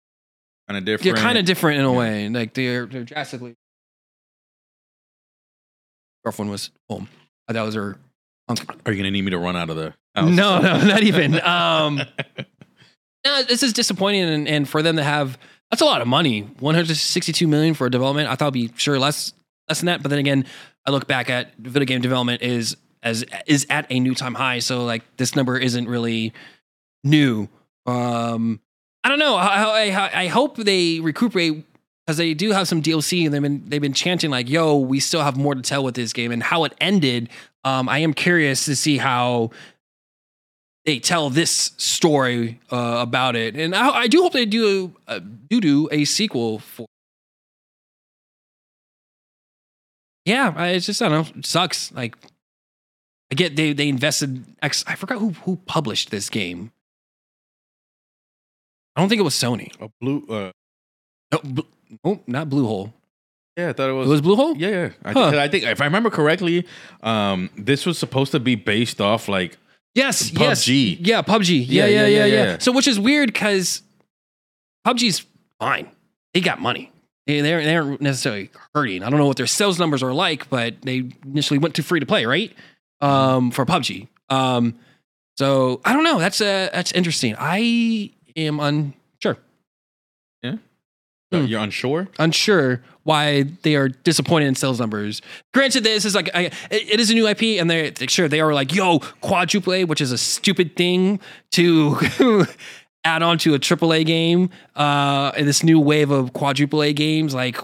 kind of different. they're kind of different in a Yeah. way. Like they're they're drastically. Girlfriend was home. That was her. Are you gonna need me to run out of the house? No, no, not even. Um, no, this is disappointing, and, and for them to have that's a lot of money. One hundred sixty-two million for a development. I thought it'd be sure less less than that, but then again, I look back at video game development is as is at a new time high. So like this number isn't really new. Um, I don't know. I, I, I hope they recuperate because they do have some DLC and they've been they've been chanting like, "Yo, we still have more to tell with this game." And how it ended, um, I am curious to see how they tell this story uh, about it. And I, I do hope they do uh, do do a sequel for. Yeah, I- it's just I don't know. It sucks. Like, I get they they invested. X. I forgot who who published this game. I don't think it was Sony. A blue. Uh, No, Bl- oh, not Bluehole. Yeah, I thought it was. It was. was Bluehole. yeah, yeah. I, Huh. think, I think if I remember correctly, um, this was supposed to be based off like Yes, yes. PUBG. Yeah, PUBG. Yeah, Yeah, yeah, yeah, yeah, yeah. yeah. So, which is weird because PUBG's fine. They got money. They, they, aren't, they aren't necessarily hurting. I don't know what their sales numbers are like, but they initially went to free to play, right? Um, for PUBG. Um, so I don't know. That's uh, that's interesting. I am unsure, Hmm. you're unsure. unsure why they are disappointed in sales numbers. Granted, this is like I, it, it is a new IP, and they're sure they are like, "Yo, quadruple A," which is a stupid thing to add on to a triple A game. Uh, and this new wave of quadruple A games, like,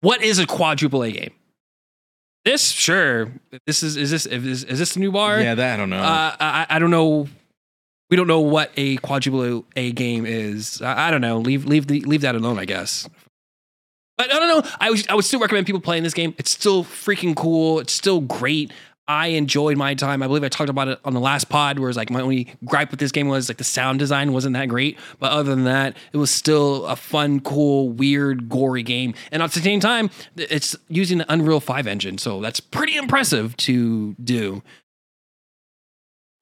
what is a quadruple A game? This sure. This is is this is, is this the new bar? yeah, that I don't know. Uh, I, I don't know. We don't know what a quadruple A game is. I, I don't know. Leave leave the, leave that alone, I guess. But I don't know. I would, I would still recommend people playing this game. It's still freaking cool. It's still great. I enjoyed my time. I believe I talked about it on the last pod, where it's like my only gripe with this game was like the sound design wasn't that great. But other than that, it was still a fun, cool, weird, gory game. And at the same time, it's using the Unreal 5 engine. So that's pretty impressive to do.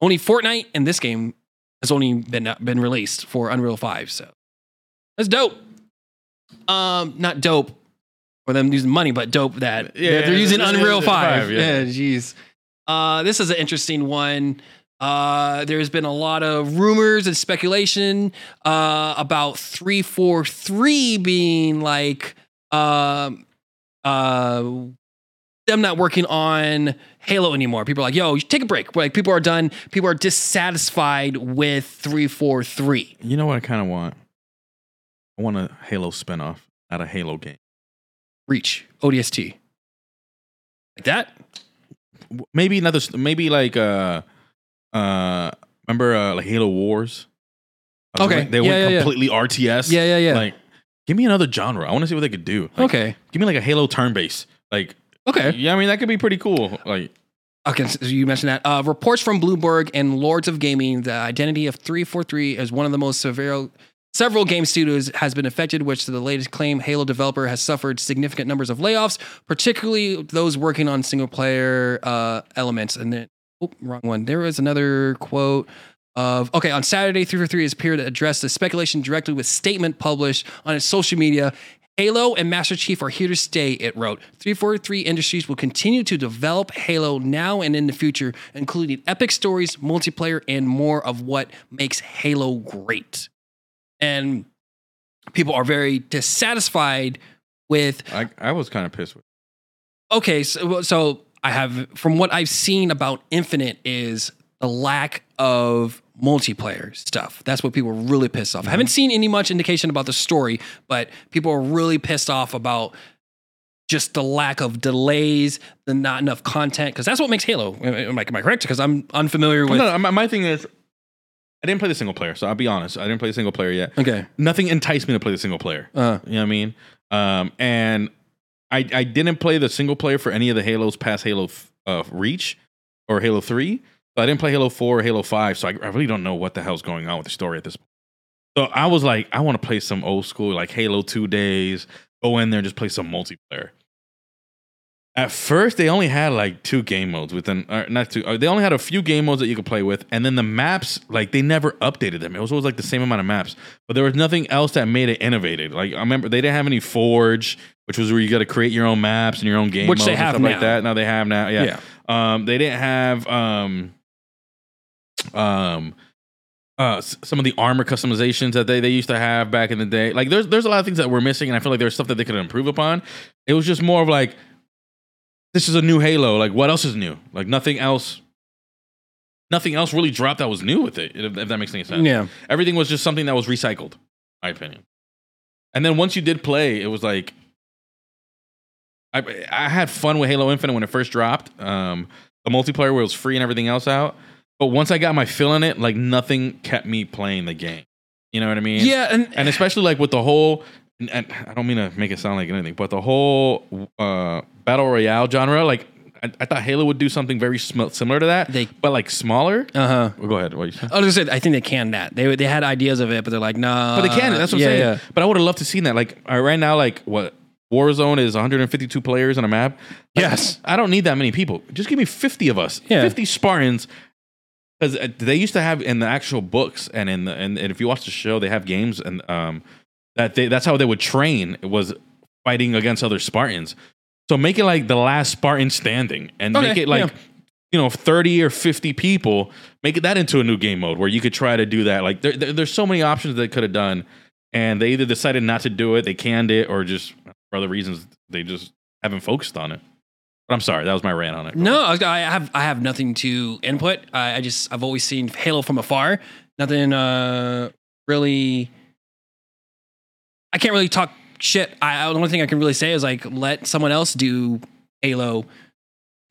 Only Fortnite and this game has only been been released for Unreal 5. So that's dope. Um, not dope for them using money, but dope that Yeah, they're, they're using it's- Unreal 5. five, yeah. yeah, jeez. Uh, this is an interesting one. Uh, there's been a lot of rumors and speculation uh, about 343 being like um, uh, them not working on Halo anymore. People are like, yo, take a break. Like people are done. People are dissatisfied with 343. you know what I kind of want? I want a Halo spinoff, not a Halo game. Reach ODST. Like that? Maybe another. Maybe like uh, uh, remember uh, like Halo Wars? Okay, they yeah, went yeah, yeah. completely RTS. Yeah, yeah, yeah. Like, give me another genre. I want to see what they could do. Like, okay. Give me like a Halo turn base. Like, Okay. yeah, I mean that could be pretty cool. Like, Okay, so you mentioned that. Uh, reports from Bloomberg and Lords of Gaming, the identity of 343 is one of the most severe Several game studios has been affected, which to the latest claim, Halo developer has suffered significant numbers of layoffs, particularly those working on single player uh, elements. And then, oh, wrong one. There was another quote of okay on Saturday, 343 has appeared to address the speculation directly with statement published on its social media. Halo and Master Chief are here to stay, it wrote. 343 Industries will continue to develop Halo now and in the future, including epic stories, multiplayer, and more of what makes Halo great. And people are very dissatisfied with I, I was kind of pissed with. okay, so, so I have from what I've seen about Infinite is the lack of multiplayer stuff. That's what people are really pissed off. I haven't seen any much indication about the story, but people are really pissed off about just the lack of delays, the not enough content, because that's what makes Halo. Am I, am I correct? Because I'm unfamiliar with. no, no, my, my thing is, I didn't play the single player, so I'll be honest. I didn't play the single player yet. Okay. Nothing enticed me to play the single player. Uh, You know what I mean? Um, and I I didn't play the single player for any of the Halos past Halo uh, Reach or Halo Three. I didn't play Halo Four or Halo Five, so I, I really don't know what the hell's going on with the story at this point. So I was like, I want to play some old school like Halo Two days. Go in there and just play some multiplayer. At first, they only had like two game modes within, or not two. uh, They only had a few game modes that you could play with, and then the maps, like they never updated them. It was always like the same amount of maps, but there was nothing else that made it innovative. Like I remember, they didn't have any Forge, which was where you got to create your own maps and your own game Which modes they and have stuff now. like that. Now they have now, yeah. Um, they didn't have um, um, uh, some of the armor customizations that they, they used to have back in the day. Like there's there's a lot of things that were missing, and I feel like there's stuff that they could improve upon. It was just more of like, this is a new Halo. Like what else is new? Like nothing else. Nothing else really dropped that was new with it. If, if that makes any sense. yeah. Everything was just something that was recycled, my opinion. And then once you did play, it was like I I had fun with Halo Infinite when it first dropped. Um, the multiplayer where it was free and everything else out. But once I got my fill in it, like nothing kept me playing the game. You know what I mean? Yeah, and, And especially like with the whole, and, I don't mean to make it sound like anything, but the whole uh, battle royale genre, like I, I thought Halo would do something very sm- similar to that, They- but like smaller. uh huh. Well, go ahead. What you saying? I was gonna say, I think they canned that. They they had ideas of it, but they're like, nah. But they can. That's what yeah, I'm saying. Yeah. But I would have loved to seen that. Like uh, right now, like what Warzone is 152 players on a map. Like, Yes. I don't need that many people. Just give me 50 of us. Yeah. 50 Spartans. Because they used to have in the actual books and in the and, and if you watch the show, they have games and um that they that's how they would train was fighting against other Spartans. So make it like the last Spartan standing and make it like yeah. you know 30 or 50 people make it that into a new game mode where you could try to do that like there, there- there's so many options they could have done and they either decided not to do it they canned it or just for other reasons they just haven't focused on it i'm sorry that was my rant on it No, I I have I have nothing to input. I, I just I've always seen Halo from afar. Nothing uh really. I can't really talk shit. I the only thing I can really say is like let someone else do Halo.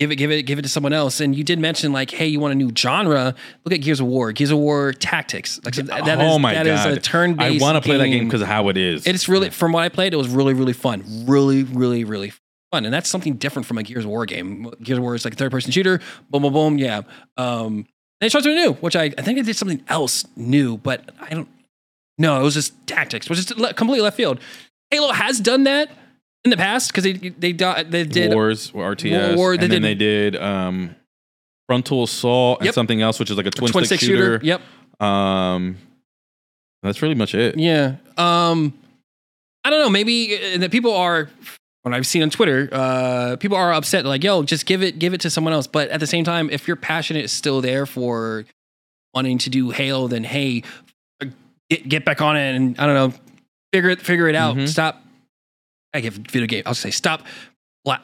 Give it, give it, give it to someone else. And you did mention like, hey, you want a new genre? Look at Gears of War. Gears of War Tactics. Like so that, that is oh my that is god a turn-based. i want to play that game because of how it is It's really, from what I played, it was really, really fun. Really, really, really fun. And that's something different from a Gears of War game. Gears of War is like a third person shooter. Boom, boom, boom. Yeah. Um, they tried something new, which I, I think they did something else new, but I don't know. It was just tactics, which is le- completely left field. Halo has done that in the past because they, they, they did. wars or rts War, they and then did- they did um frontal assault and Yep. something else which is like a a twin, twin stick, stick shooter, shooter. Yep. um that's really much it Yeah. Um, I don't know. Maybe uh, that people are. When I've seen on Twitter, uh, people are upset. Like, yo, just give it, give it to someone else. But at the same time, if your passion is still there for wanting to do Halo, then hey, get, get back on it and I don't know, figure it, figure it out. Mhm. Stop. I give video game. I'll say stop. La-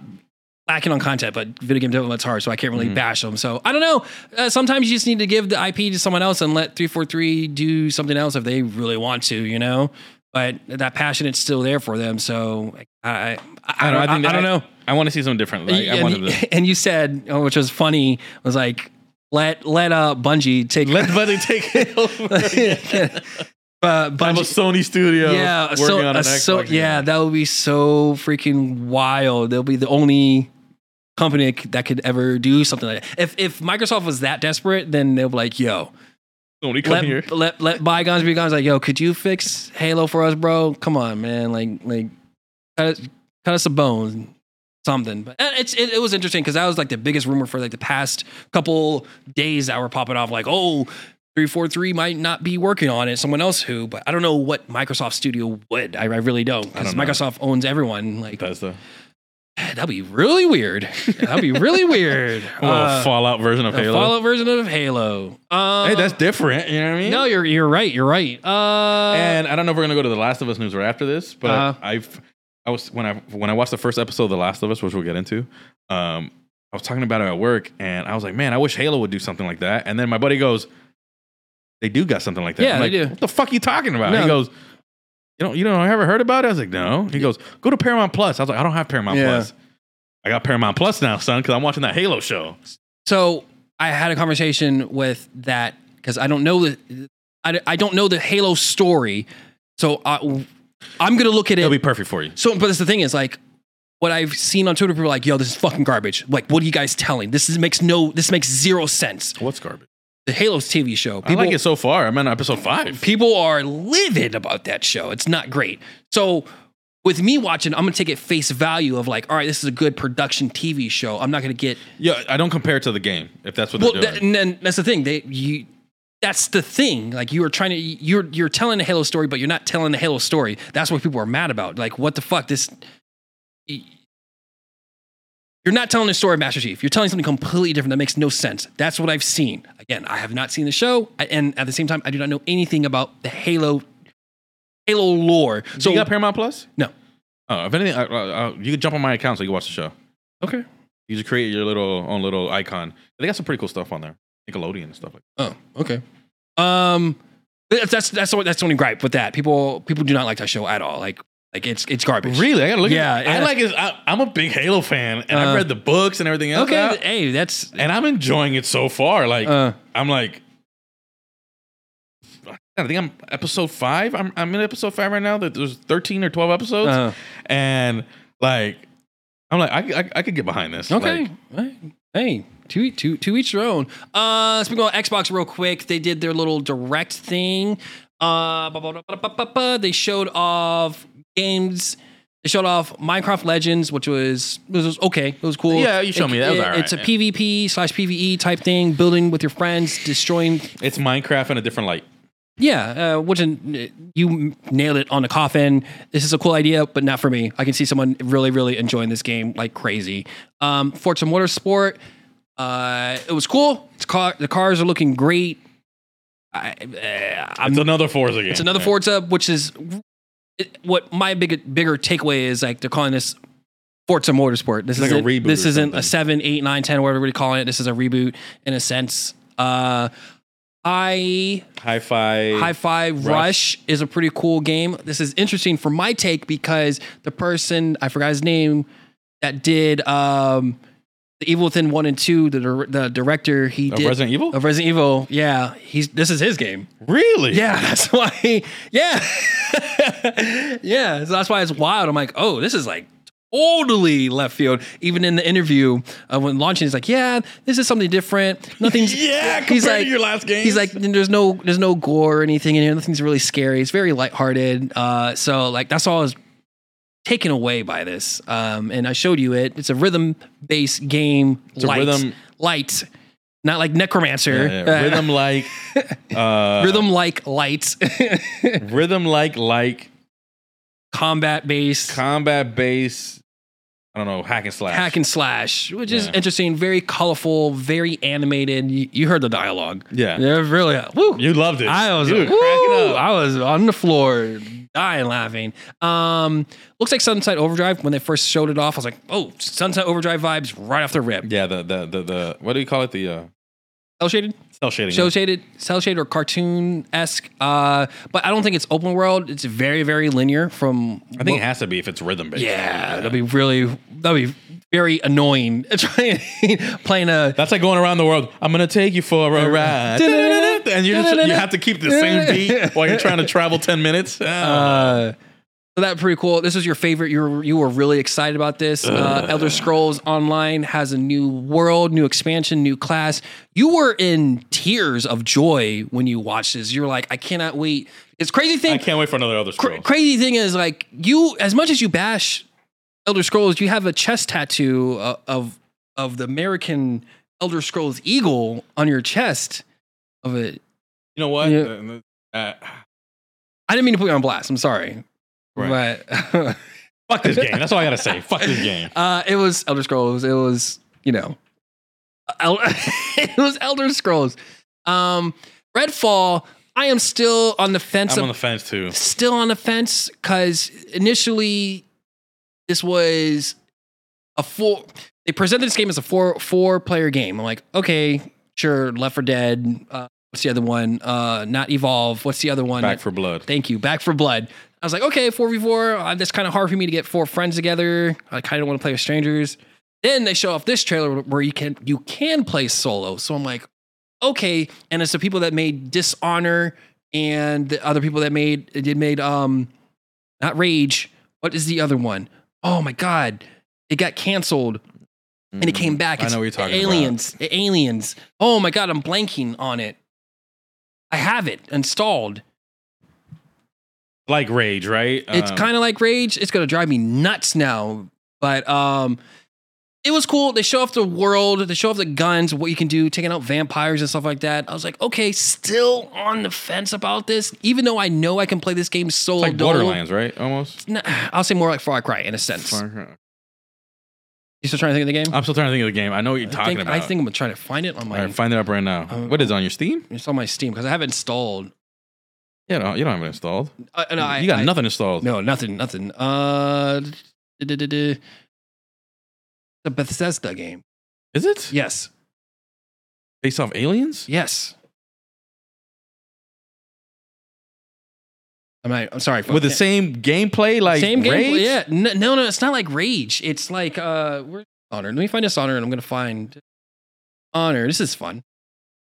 lacking on content, but video game development's hard, so I can't really Mhm. bash them. So I don't know. Uh, sometimes you just need to give the IP to someone else and let 343 do something else if they really want to, you know? But that passion, it's still there for them. So I, I, I, I don't know, I think I, don't know. i want to see something different like, and, to and you said, oh, which was funny, was like, let let uh Bungie take let buddy take it over uh, I'm a Sony studio yeah, working so, on an uh, so yeah, that would be so freaking wild. They'll be the only company that could ever do something like that. If if Microsoft was that desperate, then they'll be like, "Yo, Come here. let, let let bygones be bygones. Like, yo, could you fix Halo for us, bro? Come on, man. Like, like, cut, us- cut us a bone, something. But it's it, it was interesting because that was like the biggest rumor for like the past couple days that were popping off. Like, oh. 343 might not be working on it, someone else who, but I don't know what Microsoft Studio would. I, I really don't. Because. Microsoft owns everyone. Like, Bethesda. that'd be really weird. That'd be really weird. A little Uh, Fallout version of a Halo. Fallout version of Halo. Uh, hey, that's different. You know what I mean? no, you're you're right. You're right. Uh, and I don't know if we're gonna go to the Last of Us news right after this, but Uh-huh. I've I was when I when I watched the first episode of The Last of Us, which we'll get into. Um, I was talking about it at work, and I was like, "Man, I wish Halo would do something like that." And then my buddy goes, "They do got something like that." Yeah, I'm they like, do. What the fuck are you talking about? No. He goes, "You don't you don't ever heard about it?" I was like, "No." He goes, "Go to Paramount Plus." I was like, "I don't have Paramount Yeah. Plus." I got Paramount Plus now, son, because I'm watching that Halo show. so I had a conversation with that because I don't know the I, I don't know the Halo story. So I, I'm gonna look at it. It'll be perfect for you. so, but that's the thing is like. What I've seen on Twitter, people are like, "Yo, this is fucking garbage." Like, what are you guys telling? This is, makes no, this makes zero sense. What's garbage? The Halo's TV show. I like it so far. I'm on episode five. people are livid about that show. It's not great. So with me watching, I'm gonna take it face value of like, all right, this is a good production TV show. I'm not gonna get Yeah, I don't compare it to the game if that's what well. they're doing. That, and then that's the thing. They you. That's the thing. Like you are trying to, you're you're telling a Halo story, but you're not telling the Halo story. That's what people are mad about. Like, what the fuck? This, you're not telling the story of Master Chief. You're telling something completely different that makes no sense. That's what I've seen. Again, I have not seen the show, and at the same time, I do not know anything about the Halo, Halo lore. So you got Paramount Plus? No. Oh, if anything, uh, uh, uh, you can jump on my account so you can watch the show. okay. You just create your little own little icon. They got some pretty cool stuff on there, Nickelodeon and stuff like. Oh, okay. Um, that's that's that's the- that's the only gripe with that. People people do not like that show at all. Like like it's it's garbage. Really, I gotta look. Yeah, at it. I like it. I, I'm a big Halo fan, and Uh, I've read the books and everything else. Okay. now, Hey, that's and I'm enjoying it so far. Like uh, I'm like. I think I'm episode five. I'm I'm in episode five right now. That There's 13 or 12 episodes, uh and like, I'm like, I, I, I could get behind this. okay. Like, hey, to to to each their own. Uh, speaking of Xbox, real quick, they did their little direct thing. Uh, they showed off games. They showed off Minecraft Legends, which was was, was okay. It was cool. Yeah, you showed me that. It was It- alright, it's a yeah. PvP slash PVE type thing, building with your friends, destroying it's Minecraft in a different light. Yeah, uh, which uh, you nailed it on the coffin. This is a cool idea, but not for me. I can see someone really, really enjoying this game like crazy. Um, Forza Motorsport, uh, it was cool. It's car- the cars are looking great. I, uh, It's another Forza game. it's another. Forza, which is it, what my big bigger takeaway is. Like they're calling this Forza Motorsport. This Like a this isn't a seven, eight, nine, ten, whatever everybody calling it. This is a reboot in a sense. Uh, I Hi Fi. High Five Rush. Rush. is a pretty cool game. This is interesting for my take because the person I forgot his name that did um, the Evil Within one and two, the the director he Of did Resident Evil? of Resident Evil. Yeah, he's this is his game. Really? Yeah, that's why. He, yeah, yeah. So that's why it's wild. I'm like, oh, this is like totally left field. Even in the interview uh, when launching, he's like, yeah, this is something different. Nothing's. Yeah, he's compared like, to your last game. He's like, there's no, there's no gore or anything in here. Nothing's really scary. It's very lighthearted. Uh, so like that's all I was taken away by this. Um, and I showed you it. It's a rhythm based game. It's a light, rhythm- light, not like NecroDancer. Yeah, yeah. rhythm like, uh, rhythm like light, rhythm like like combat based. combat base. I don't know, hack and slash. Hack and slash, which is interesting, very colorful, very animated. You, you heard the dialogue. Yeah. They're really woo. You loved it. I was were cracking up. I was on the floor dying laughing. Um, looks like Sunset Overdrive when they first showed it off. I was like, oh, Sunset Overdrive vibes right off the rip. Yeah, the, the the the what do you call it? The uh, Cell shaded, cell shading. cell shaded, cell shaded or cartoon esque. Uh, but I don't think it's open world. It's very very linear from. I think it has to be if it's rhythm based. yeah, that'd be really that'd be very annoying. Trying playing a That's like going around the world. I'm gonna take you for a ride, and you just, you have to keep the same beat while you're trying to travel ten minutes. Uh, So that pretty cool. This was your favorite. You were you were really excited about this. Uh, Elder Scrolls Online has a new world, new expansion, new class. You were in tears of joy when you watched this. You were like, I cannot wait. It's crazy thing. I can't wait for another Elder Cra- Scrolls. crazy thing is like you, as much as you bash Elder Scrolls, you have a chest tattoo uh, of of the American Elder Scrolls eagle on your chest of it. You know what? Yeah. Uh, I didn't mean to put you on blast. I'm sorry, Right. but fuck this game. That's all I gotta say. Fuck this game. Uh, it was Elder Scrolls. It was you know, El- it was Elder Scrolls. Um, Redfall. I am still on the fence. I'm of- on the fence too. still on the fence because initially this was a four. They presented this game as a four four player game. I'm like, okay, sure. Left 4 Dead. Uh, what's the other one? Uh, not Evolve. What's the other one? Back 4 Blood. Thank you. Back 4 Blood. I was like, okay, 4v4. Uh, that's kind of hard for me to get four friends together. I kind of want to play with strangers. Then they show off this trailer where you can you can play solo. So I'm like, okay. And it's the people that made Dishonor and the other people that made did made um not Rage. What is the other one? Oh my god. It got canceled and it came back. I It's know what you're talking about. aliens. Aliens. Oh my god, I'm blanking on it. I have it installed. Like Rage, right? It's Um, kind of like Rage. It's gonna drive me nuts now. But um it was cool. They show off the world, they show off the guns, what you can do, taking out vampires and stuff like that. I was like, okay, still on the fence about this, even though I know I can play this game solo. it's like. Borderlands, right? Almost. Nah, I'll say more like Far Cry in a sense. Far Cry. You still trying to think of the game? I'm still trying to think of the game. I know what you're I talking think, about. I think I'm gonna try to find it on my. All right, find it up right now. Uh, what is it, on your Steam? it's on my Steam because I have it installed. Yeah, no, you don't have it installed. Uh, no, I, you got I- nothing installed. No, nothing, nothing. Uh, the Bethesda game. Is it? Yes, Based off aliens? yes. I'm, not, I'm sorry. With the same gameplay, like same game. Rage? Yeah, no, no, no, it's not like Rage. It's like uh, where's Honor? Let me find this Honor, and I'm gonna find Honor. This is fun.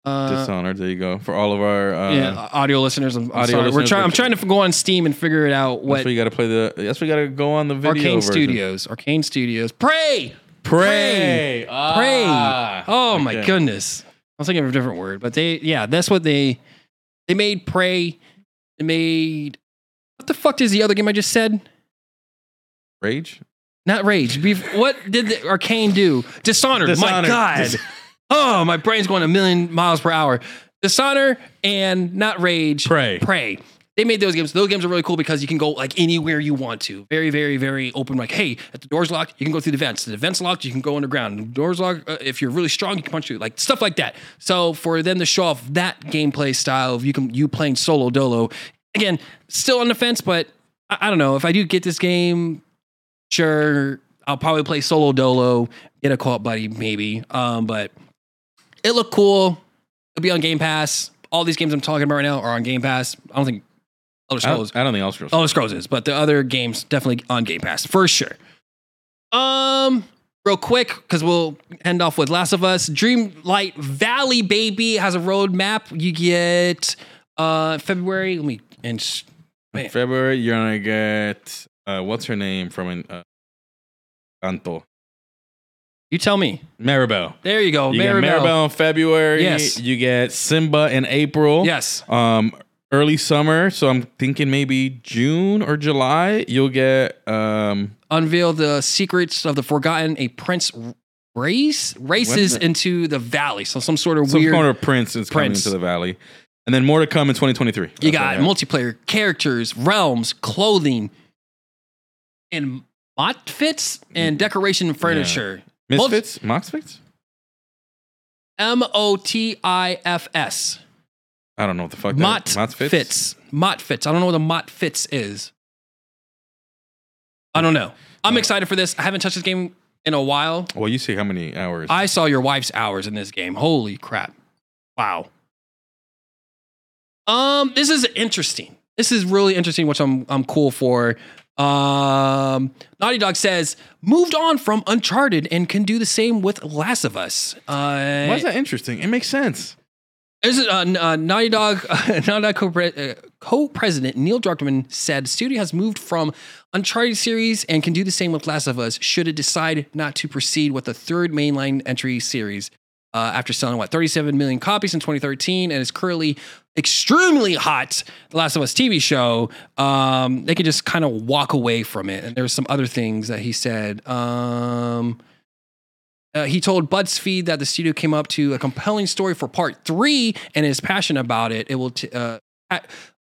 Uh, Dishonored. There you go. For all of our. Uh, yeah, audio listeners. I'm, I'm audio sorry. We're trying. I'm trying to go on Steam and figure it out. That's What where you got to play the. That's we got to go on the video. Arcane version. Studios? Arcane Studios. Prey. Prey. Prey. Ah, Oh my goodness. I was thinking of a different word, but they yeah, that's what they they made Prey. They made what the fuck is the other game I just said? Rage. Not Rage. Bef- what did the Arcane do? Dishonored. My God. Dis- oh, my brain's going a million miles per hour. Dishonor and not Rage. Prey. Prey. They made those games. Those games are really cool because you can go like anywhere you want to. Very, very, very open. Like, hey, if the door's locked, you can go through the vents. The vents locked, you can go underground. The door's locked. Uh, if you're really strong, you can punch through. Like stuff like that. So for them to show off that gameplay style of you can you playing solo dolo, again, still on the fence, but I, I don't know if I do get this game. Sure, I'll probably play solo dolo, get a co-op buddy maybe. Um, but it looked cool. It'll be on Game Pass. All these games I'm talking about right now are on Game Pass. I don't think Elder I Scrolls. don't, I don't think Elder Scrolls. Elder Scrolls is, but the other games definitely on Game Pass for sure. Um, real quick because we'll end off with Last of Us. Dreamlight Valley, baby, has a roadmap. You get uh February. Let me and s- In man. February, you're gonna get uh, what's her name from an uh, Canto you tell me. Mirabel. There you go, You Mirabel. get Mirabel in February. Yes. You get Simba in April. Yes, Um, early summer. So I'm thinking maybe June or July. You'll get um. unveil the secrets of the forgotten. A prince race races the- into the valley. So some sort of Some weird. of prince is coming into the valley, and then more to come in 2023. You That's got multiplayer characters, realms, clothing, and outfits and decoration and furniture. Misfits, Moxfits. M O T I F S. I don't know what the fuck. Mott that, Mott's fits. Mott fits. I don't know what a Mott fits is. I don't know. I'm Uh, excited for this. I haven't touched this game in a while. Well, you see how many hours? I saw your wife's hours in this game. Holy crap. Wow. Um, this is interesting. This is really interesting, which I'm I'm cool for. Um, Naughty Dog says moved on from Uncharted and can do the same with Last of Us. Uh, Why is that interesting? It makes sense. This is, uh, uh, Naughty Dog, Naughty Dog co-pre- uh, co-president Neil Druckmann said studio has moved from Uncharted series and can do the same with Last of Us should it decide not to proceed with the third mainline entry series. Uh, after selling what 37 million copies in 2013 and is currently extremely hot, The Last of Us TV show, um, they could just kind of walk away from it. And there's some other things that he said. Um, uh, he told BuzzFeed that the studio came up to a compelling story for part three and is passionate about it. It will, t- uh, pa-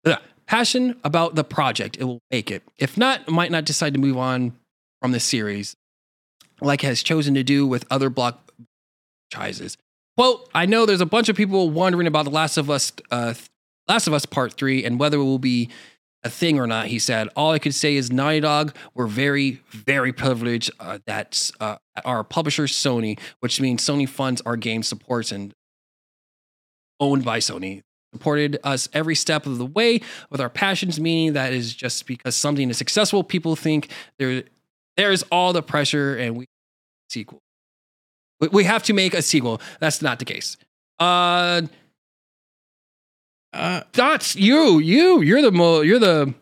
uh, passion about the project. It will make it. If not, might not decide to move on from the series, like has chosen to do with other block franchises. Quote: I know there's a bunch of people wondering about the Last of Us, uh, Last of Us Part Three, and whether it will be a thing or not. He said, "All I could say is Naughty Dog. We're very, very privileged uh, that uh, our publisher Sony, which means Sony funds our game supports and owned by Sony." Supported us every step of the way with our passions, meaning that is just because something is successful, people think there there's all the pressure and we sequel. We have to make a sequel. That's not the case. Uh, Uh, that's you. You. You're the mo. You're the.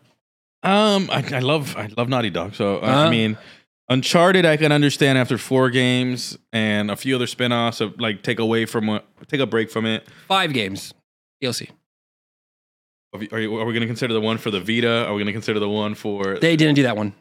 um, I, I love I love Naughty Dog. So uh, Uh-huh. I mean, Uncharted I can understand after four games and a few other spin-offs of like take away from what take a break from it. Five games. DLC. Are, are, you- are we going to consider the one for the Vita? Are we going to consider the one for? They didn't do that one.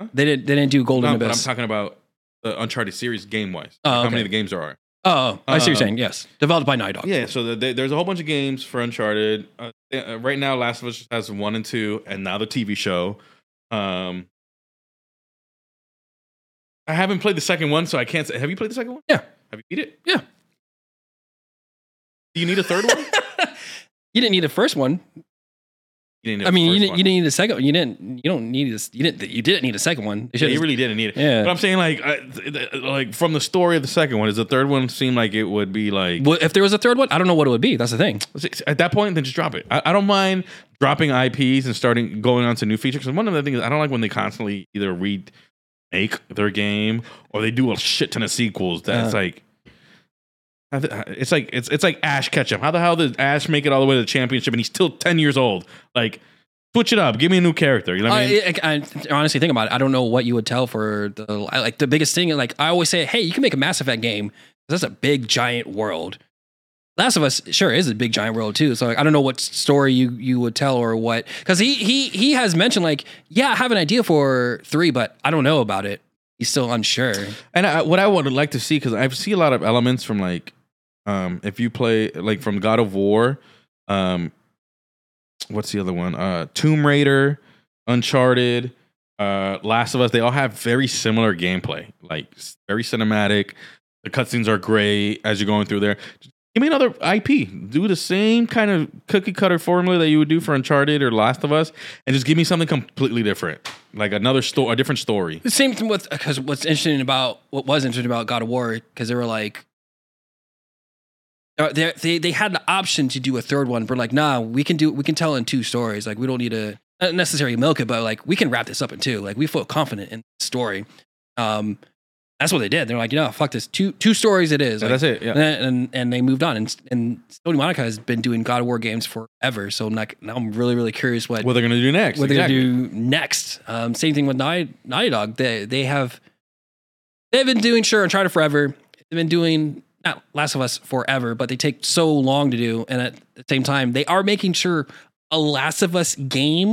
Huh? They didn't. They didn't do Golden no, but I'm talking about the Uncharted series game wise. Oh, How okay. many of the games there are? Oh, I see what you're Uh, saying. Yes, developed by Naughty Dog. Yeah, so the, the, there's a whole bunch of games for Uncharted. Uh, uh, right now, Last of Us has one and two, and now the TV show. Um, I haven't played the second one, so I can't say. Have you played the second one? Yeah. Have you beat it? Yeah. Do you need a third one? You didn't need the first one. You didn't need I mean, you didn't. You didn't need a second. one. You didn't. You don't need this. You didn't. You didn't need a second one. Yeah, you really didn't need it. Yeah. But I'm saying, like, I, like from the story of the second one, does the third one seem like it would be like Well, if there was a third one, I don't know what it would be. That's the thing. At that point, then just drop it. I, I don't mind dropping IPs and starting going on to new features. Because one of the things I don't like when they constantly either remake their game or they do a shit ton of sequels. That's Uh. like. It's like it's it's like Ash Ketchum. How the hell did Ash make it all the way to the championship and he's still ten years old? Like, switch it up. Give me a new character. You know what I mean? I, I, I honestly think about it. I don't know what you would tell for the like the biggest thing. Like I always say, hey, you can make a Mass Effect game. Because that's a big giant world. Last of Us sure is a big giant world too. So like, I don't know what story you you would tell or what because he he he has mentioned like yeah I have an idea for three but I don't know about it. He's still unsure. And I, what I would like to see, because I see a lot of elements from like, um, if you play like from God of War, um, what's the other one? Uh, Tomb Raider, Uncharted, uh, Last of Us. They all have very similar gameplay, like very cinematic. The cutscenes are great as you're going through there. Give me another IP. Do the same kind of cookie cutter formula that you would do for Uncharted or Last of Us, and just give me something completely different, like another story, a different story. The same thing with because what's interesting about what was interesting about God of War because they were like. Uh, They, they they had the option to do a third one, but like, nah, we can do we can tell in two stories. Like, we don't need to not necessarily milk it, but like, we can wrap this up in two. Like, we feel confident in the story. Um, that's what they did. They're like, you know, fuck this. Two two stories it is. Yeah, Like, that's it. Yeah. and, and and they moved on. And and Santa Monica has been doing God of War games forever. So I'm like, now I'm really really curious what what they're gonna do next. what they're gonna do next. Um, same thing with Naughty, Naughty Dog. They they have they've been doing sure and Uncharted forever. They've been doing not Last of Us forever, but they take so long to do, and at the same time, they are making sure a Last of Us game,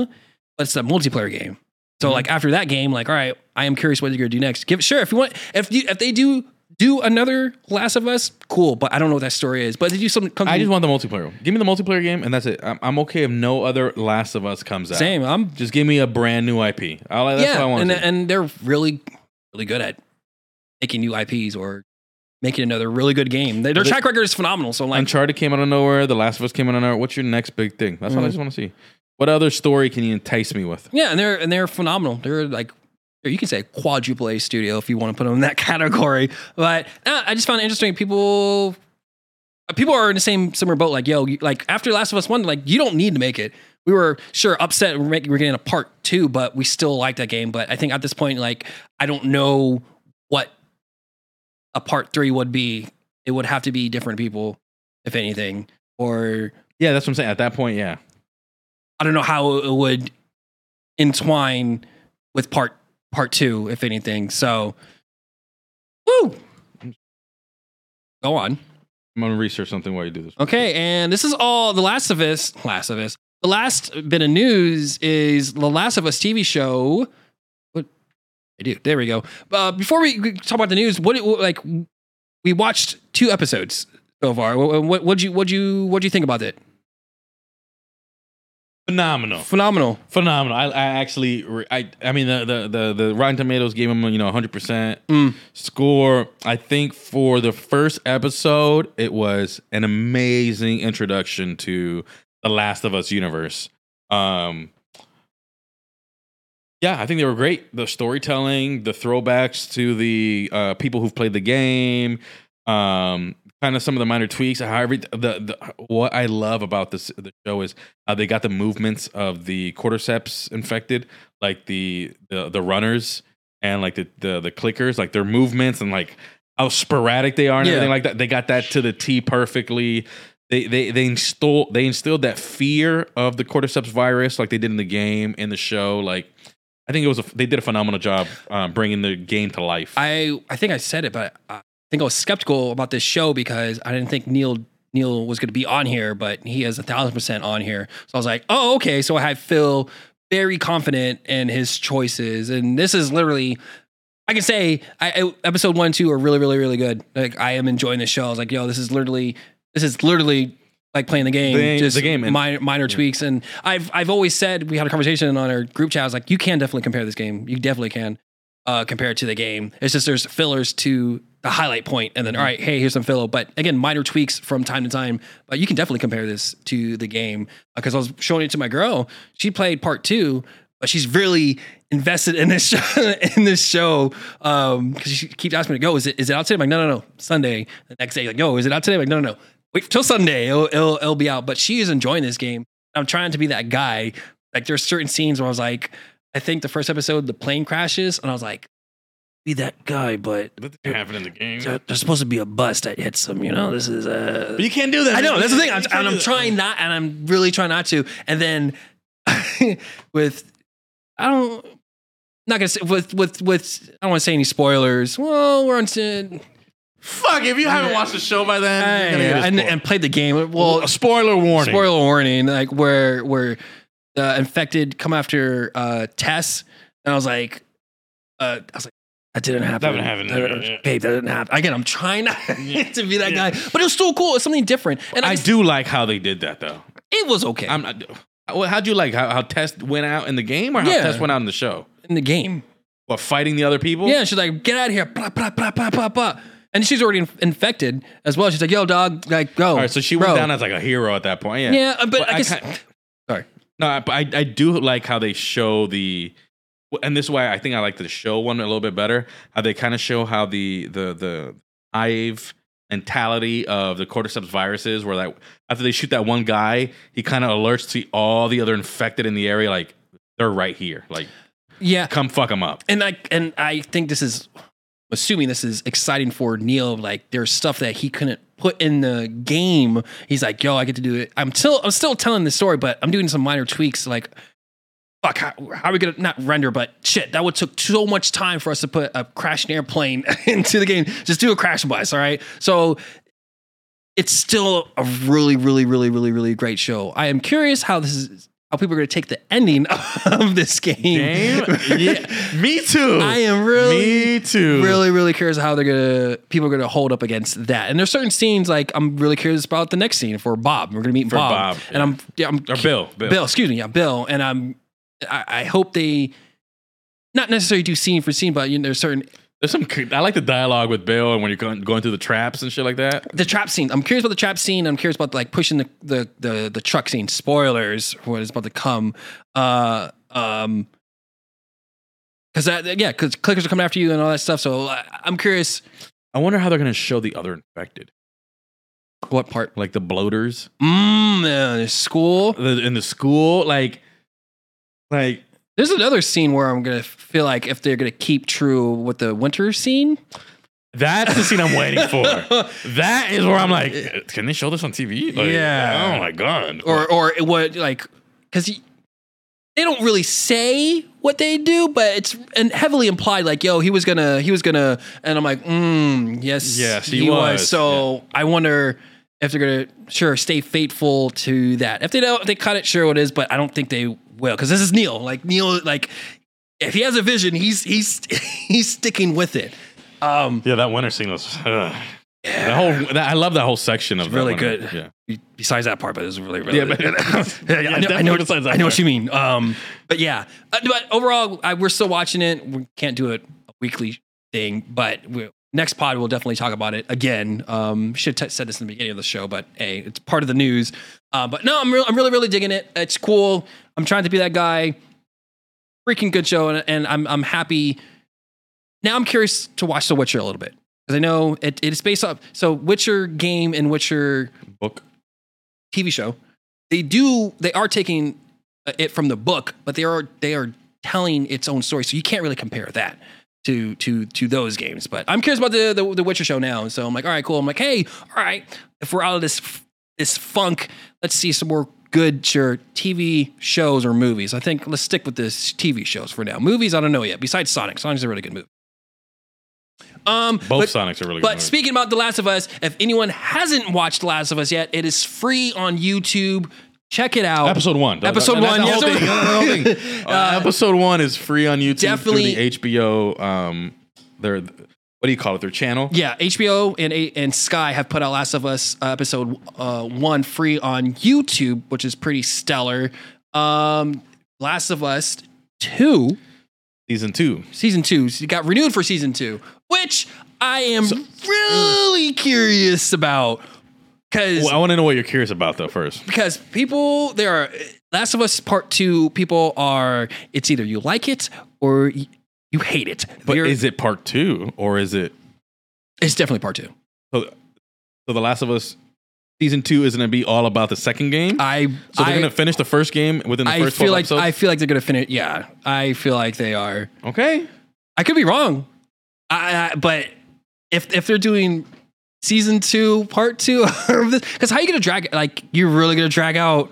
but it's a multiplayer game. So Mhm. like after that game, like all right, I am curious what you're gonna do next. Give sure if you want if you if they do do another Last of Us, cool. But I don't know what that story is. But they do something. I just want the multiplayer. Give me the multiplayer game, and that's it. I'm, I'm okay if no other Last of Us comes out. same. I'm Just give me a brand new IP. I'll, that's yeah, what I want. and and they're really really good at making new IPs or making another really good game. Their, their track record is phenomenal. So like, Uncharted came out of nowhere. The Last of Us came out of nowhere. What's your next big thing? That's what I Mhm. just want to see. What other story can you entice me with? yeah, and they're and they're phenomenal. They're like. You can say quadruple A studio if you want to put them in that category, but uh, I just found it interesting. People, uh, people are in the same similar boat. Like, yo, you, like after Last of Us One, like you don't need to make it. We were sure upset we're making we're getting a part two, but we still like that game. But I think at this point, like I don't know what a part three would be. It would have to be different people if anything, or Yeah, that's what I'm saying. At that point, yeah. I don't know how it would entwine with part part two, if anything. So, woo. Go on. I'm gonna research something while you do this. Okay, and this is all The Last of Us. Last of Us. The last bit of news is The Last of Us TV show. What I do? There we go. Uh, before we talk about the news, what what- like we watched two episodes so far. What what what'd you what'd you what'd you think about it? Phenomenal. Phenomenal. Phenomenal. I, I actually, I, I mean, the, the the the Rotten Tomatoes gave him, you know, 100 percent Mm. score. I think for the first episode, it was an amazing introduction to the Last of Us universe. Um, yeah, I think they were great. The storytelling, the throwbacks to the uh, people who've played the game, um, kind of some of the minor tweaks. How every the, the what I love about this the show is uh, they got the movements of the cordyceps infected, like the the the runners and like the the the clickers, like their movements and like how sporadic they are and Yeah. everything like that. They got that to the T perfectly. They they they instilled they instilled that fear of the cordyceps virus like they did in the game in the show. Like I think it was a, they did a phenomenal job um, bringing the game to life. I I think I said it, but I think I was skeptical about this show because I didn't think Neil Neil was going to be on here, but he is a thousand percent on here. So I was like, oh okay. So I had Phil very confident in his choices, and this is literally. I can say I, I, episode one two are really, really, really good. Like I am enjoying the show. I was like, yo, this is literally, this is literally like playing the game, The- just the game, minor, minor Yeah. tweaks. And I've, I've always said we had a conversation on our group chat. I was like, you can definitely compare this game. You definitely can uh, compare it to the game. It's just there's fillers to the highlight point, and then mm-hmm. all right, hey, here's some filler. But again, minor tweaks from time to time. But you can definitely compare this to the game uh, because I was showing it to my girl. She played part two, but she's really invested in this show. in this show, um, because she keeps asking me to go. Is it is it out today? I'm like, no, no, no. Sunday. The next day, like, yo, is it out today? I'm like, no, no, no. Wait till Sunday. It'll, it'll it'll be out. But she is enjoying this game. I'm trying to be that guy. Like there's certain scenes where I was like, I think the first episode the plane crashes, and I was like, be that guy, but that didn't in the game. there- there's supposed to be a bus that hits them. You know, this is uh But you can't do that. I know that's the thing. I'm, You can't and do I'm that. trying not, and I'm really trying not to. And then with, I don't, not gonna say with with with. I don't want to say any spoilers. Well, we're on to Fuck, if you haven't watched the show by then, you're gonna get a and, spoil- and played the game. well, Well, a spoiler warning. spoiler warning. Like where where the infected come after uh, Tess, and I was like, uh, I was like. That didn't happen. That didn't happen. That- Yeah, yeah. Babe, that didn't happen. Again, I'm trying not Yeah. to be that Yeah. guy, but it was still cool. It's something different, and I, I just- do like how they did that though. It was okay I'm not. Well, how'd you like how, how Tess went out in the game or how Yeah. Tess went out in the show? in the game. What fighting the other people? Yeah, she's like, get out of here. Blah, blah, blah, blah, blah, blah. And she's already in- infected as well. She's like, yo, dog, like, go. All right, so she went Bro. down as like a hero at that point. Yeah. Yeah, but, But I I guess. can't- sorry. No, I- but I, I do like how they show the, and this is why I think I like the show one a little bit better. How they kind of show how the the the hive mentality of the cordyceps viruses, where like after they shoot that one guy, he kind of alerts to all the other infected in the area, like they're right here, like Yeah. come fuck them up. And I, and I think this is, assuming this is exciting for Neil. Like, there's stuff that he couldn't put in the game. He's like, yo, I get to do it. I'm still, I'm still telling the story, but I'm doing some minor tweaks. Like, fuck, how, how are we gonna not render? But shit, that would took so much time for us to put a crashing airplane into the game. Just do a crash bus, all right? So it's still a really, really, really, really, really great show. I am curious how this is how people are gonna take the ending of this game. Yeah, me too. I am really me too. really, really curious how they're gonna people are gonna hold up against that. And there's certain scenes like I'm really curious about the next scene for Bob. We're gonna meet For Bob, Bob, and I'm yeah, I'm or Bill. Bill. Bill, excuse me, yeah, Bill, and I'm I, I hope they not necessarily do scene for scene, but you know, there's certain There's some. I like the dialogue with Bill and when you're going, going through the traps and shit like that. the trap scene. I'm curious about the trap scene. I'm curious about like pushing the the the, the truck scene. Spoilers for what is about to come. Uh, um, because that yeah, because clickers are coming after you and all that stuff. So I, I'm curious I wonder how they're gonna show the other infected, what part. like the bloaters Mm, uh, the school. the, in the school. Like, like There's another scene where I'm gonna feel like if they're gonna keep true with the winter scene, That's the scene I'm waiting for. That is where I'm like, can they show this on TV? Like, Yeah. Oh my god. or or what like because they don't really say what they do, but it's and heavily implied like, yo, he was gonna, he was gonna, and I'm like, mm, yes, Yes, he was, So I wonder if they're gonna sure stay faithful to that. If they don't, if they cut it, sure what it is, but I don't think they will because this is Neil. Like Neil, like if he has a vision, he's he's he's sticking with it. Um, yeah, that winter scene was. Uh, that whole. That, I love that whole section of It's really winter. good. Yeah. besides that part, but it was really, really Yeah, but- good. yeah, yeah, I know, I know, besides that I know what you mean. Um, but yeah, uh, but overall, I, we're still watching it. We can't do it a weekly thing, but we, next pod we'll definitely talk about it again. Um, should have said this in the beginning of the show, but hey, it's part of the news. Uh, but no, I'm, real I'm really, really digging it. It's cool. I'm trying to be that guy. Freaking good show, and, and I'm I'm happy. Now I'm curious to watch The Witcher a little bit because I know it, it is based off. So Witcher game and Witcher Book. TV show, they do they are taking uh, it from the book, but they are they are telling its own story. So you can't really compare that to to to those games. But I'm curious about the the, the Witcher show now, so I'm like, all right, cool. I'm like, hey, all right, if we're out of this this funk, let's see some more good sure TV shows or movies. I think let's stick with this TV shows for now. Movies, I don't know yet. Besides Sonic, Sonic's a really good movie. Um, Both but- Sonics are really but good. speaking about The Last of Us, if anyone hasn't watched The Last of Us yet, it is free on YouTube. Check it out. Episode one. Episode one, the yes, whole sir. thing. That's the whole thing. Uh, Uh, episode one is free on YouTube. definitely- Through the HBO. Um, their what do you call it? Their channel. Yeah, HBO and and Sky have put out Last of Us uh, episode uh, one free on YouTube, which is pretty stellar. Um, Last of Us two Season two. season two got renewed for season two, which I am really curious about because Well, I want to know what you're curious about though first. because people there are Last of Us Part Two. People are it's either you like it or y- you hate it. But is it part two or is it it's definitely Part Two. so? So the Last of Us season two is going to be all about the second game. I so they're I, going to finish the first game within the I first feel 12 like episodes. I feel like they're gonna finish. Yeah, I feel like they are. okay. I could be wrong. I, I but if if they're doing season two, part two, because how are you gonna drag? Like you're really gonna drag out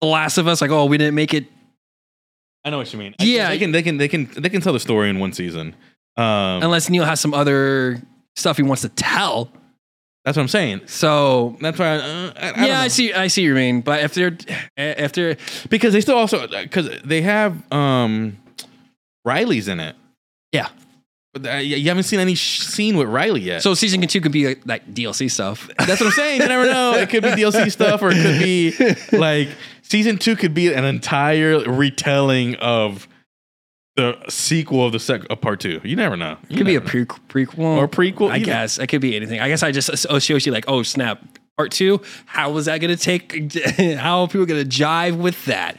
The Last of Us? Like oh, we didn't make it. I know what you mean. I- Yeah. they can they can they can they can tell the story in one season. Um, Unless Neil has some other stuff he wants to tell. that's what I'm saying. So That's why. I, uh, I, I yeah, I see. I see what you mean. But if they're if they're because they still also because they have um Riley's in it. Yeah. Uh, you you haven't seen any sh- scene with Riley yet. so season two could be like, like DLC stuff. that's what I'm saying. You never know. It could be DLC stuff, or it could be like season two could be an entire retelling of the sequel of the sec- of part two. You never know. It could be a pre- prequel or prequel. I guess it could be anything. I guess I just oh associate you like, oh snap, part two. How was that going to take? How are people going to jive with that?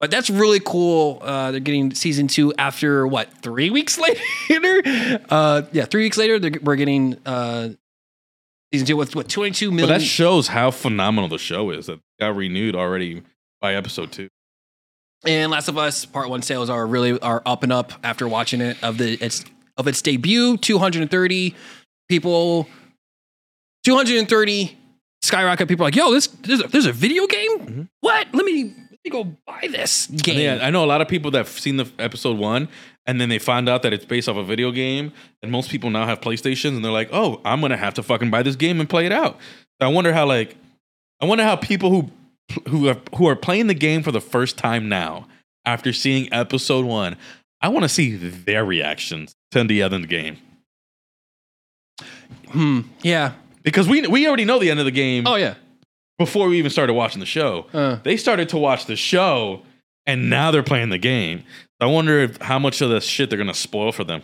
But that's really cool. Uh, they're getting season two after what three weeks later? uh, yeah, three weeks later they're, we're getting uh, season two with what twenty two But that shows how phenomenal the show is. That got renewed already by episode two. and Last of Us Part One sales are really are up and up after watching it of the its of its debut. Two hundred and thirty people, two hundred and thirty skyrocket. People are like, yo, this there's a, there's a video game. Mhm. What? Let me let me go buy this game. Yeah, I know a lot of people that have seen the episode one and then they find out that it's based off a video game. And most people now have PlayStations and they're like, oh, I'm gonna have to fucking buy this game and play it out. I wonder how like I wonder how people who who are who are playing the game for the first time now after seeing episode one, I want to see their reactions to the end of the game. Hmm. Yeah. Because we we already know the end of the game Oh yeah. Before we even started watching the show. Uh, they started to watch the show and now they're playing the game. I wonder if, how much of the shit they're gonna spoil for them.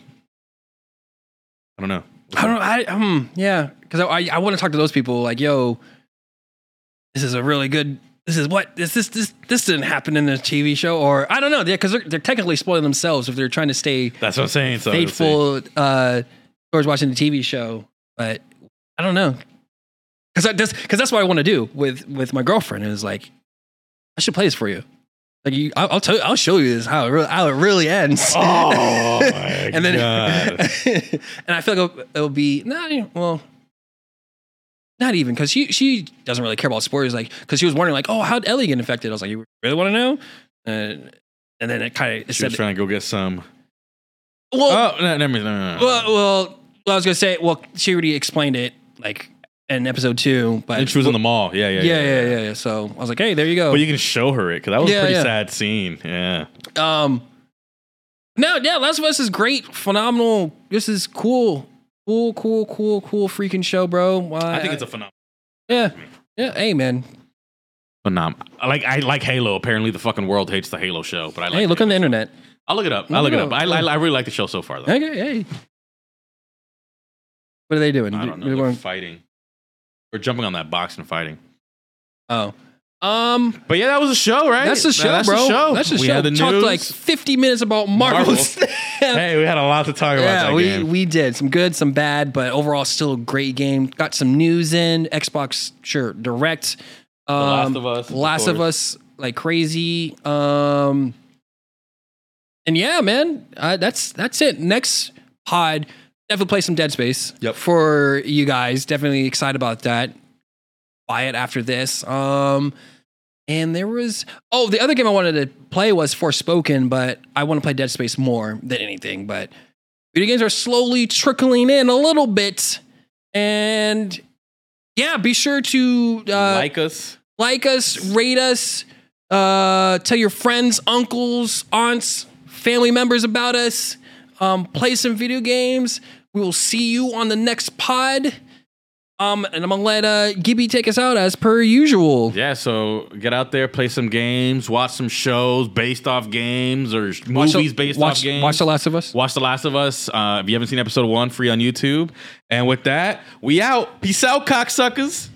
I don't know. I don't know. I, um, yeah, because I, I, I want to talk to those people. Like, yo, this is a really good. This is what this this this this didn't happen in the TV show, or I don't know. Yeah, because they're they're technically spoiling themselves if they're trying to stay That's what I'm saying. So faithful uh, towards watching the TV show. But I don't know, because that's because that's what I want to do with with my girlfriend. Is like, I should play this for you. Like you, I'll, I'll tell you, I'll show you this how it really, how it really ends. Oh my and then, god! and I feel like it'll, it'll be not well, not even because she she doesn't really care about sports. Like because she was wondering like, oh, how'd Ellie get infected? I was like, you really want to know? And and then it kind of She was trying to go get some. well, Oh, no, no, no, no, no. well, well, I was gonna say, well, she already explained it like in episode two, but and she was in the mall. Yeah, yeah, yeah, yeah, yeah, yeah. So I was like, hey, there you go. But you can show her it because that was Yeah, a pretty yeah. sad scene. Yeah. Um, no, yeah, Last of Us is great, phenomenal. This is cool, cool, cool, cool, cool, freaking show, bro. I think it's a phenomenal. yeah, yeah. Hey, man. Phenom. I like I like Halo. Apparently, the fucking world hates the Halo show, but I like. hey, look it. on the internet. I'll look it up. I'll look it up. I, I, I really like the show so far, though. Okay, hey. What are they doing? I don't know. They're They're going- fighting. We're jumping on that box and fighting. oh, um, But yeah, that was a show, right? that's the show, That's bro. the show. That's the we show. Had the Talked news. like fifty minutes about Marvel. Marvel. Hey, we had a lot to talk about yeah, that we game. we did some good, some bad, but overall still a great game. Got some news in Xbox, sure, Direct. Um, Last of Us, Last of course. Us, like crazy. Um, and yeah, man, uh, that's that's it. Next pod, definitely play some Dead Space. Yep. For you guys, definitely excited about that. Buy it after this. Um, and there was oh, the other game I wanted to play was Forspoken, but I want to play Dead Space more than anything. But video games are slowly trickling in a little bit, and yeah, be sure to uh, like us. like us, rate us, uh, tell your friends, uncles, aunts, family members about us. Um, play some video games. We will see you on the next pod. Um, and I'm gonna let uh, Gibby take us out as per usual. Yeah, so get out there, play some games, watch some shows based off games or Watch movies the, based watch, off games. Watch The Last of Us. Watch The Last of Us. Uh, if you haven't seen episode one, free on YouTube. And with that, we out. Peace out, cocksuckers.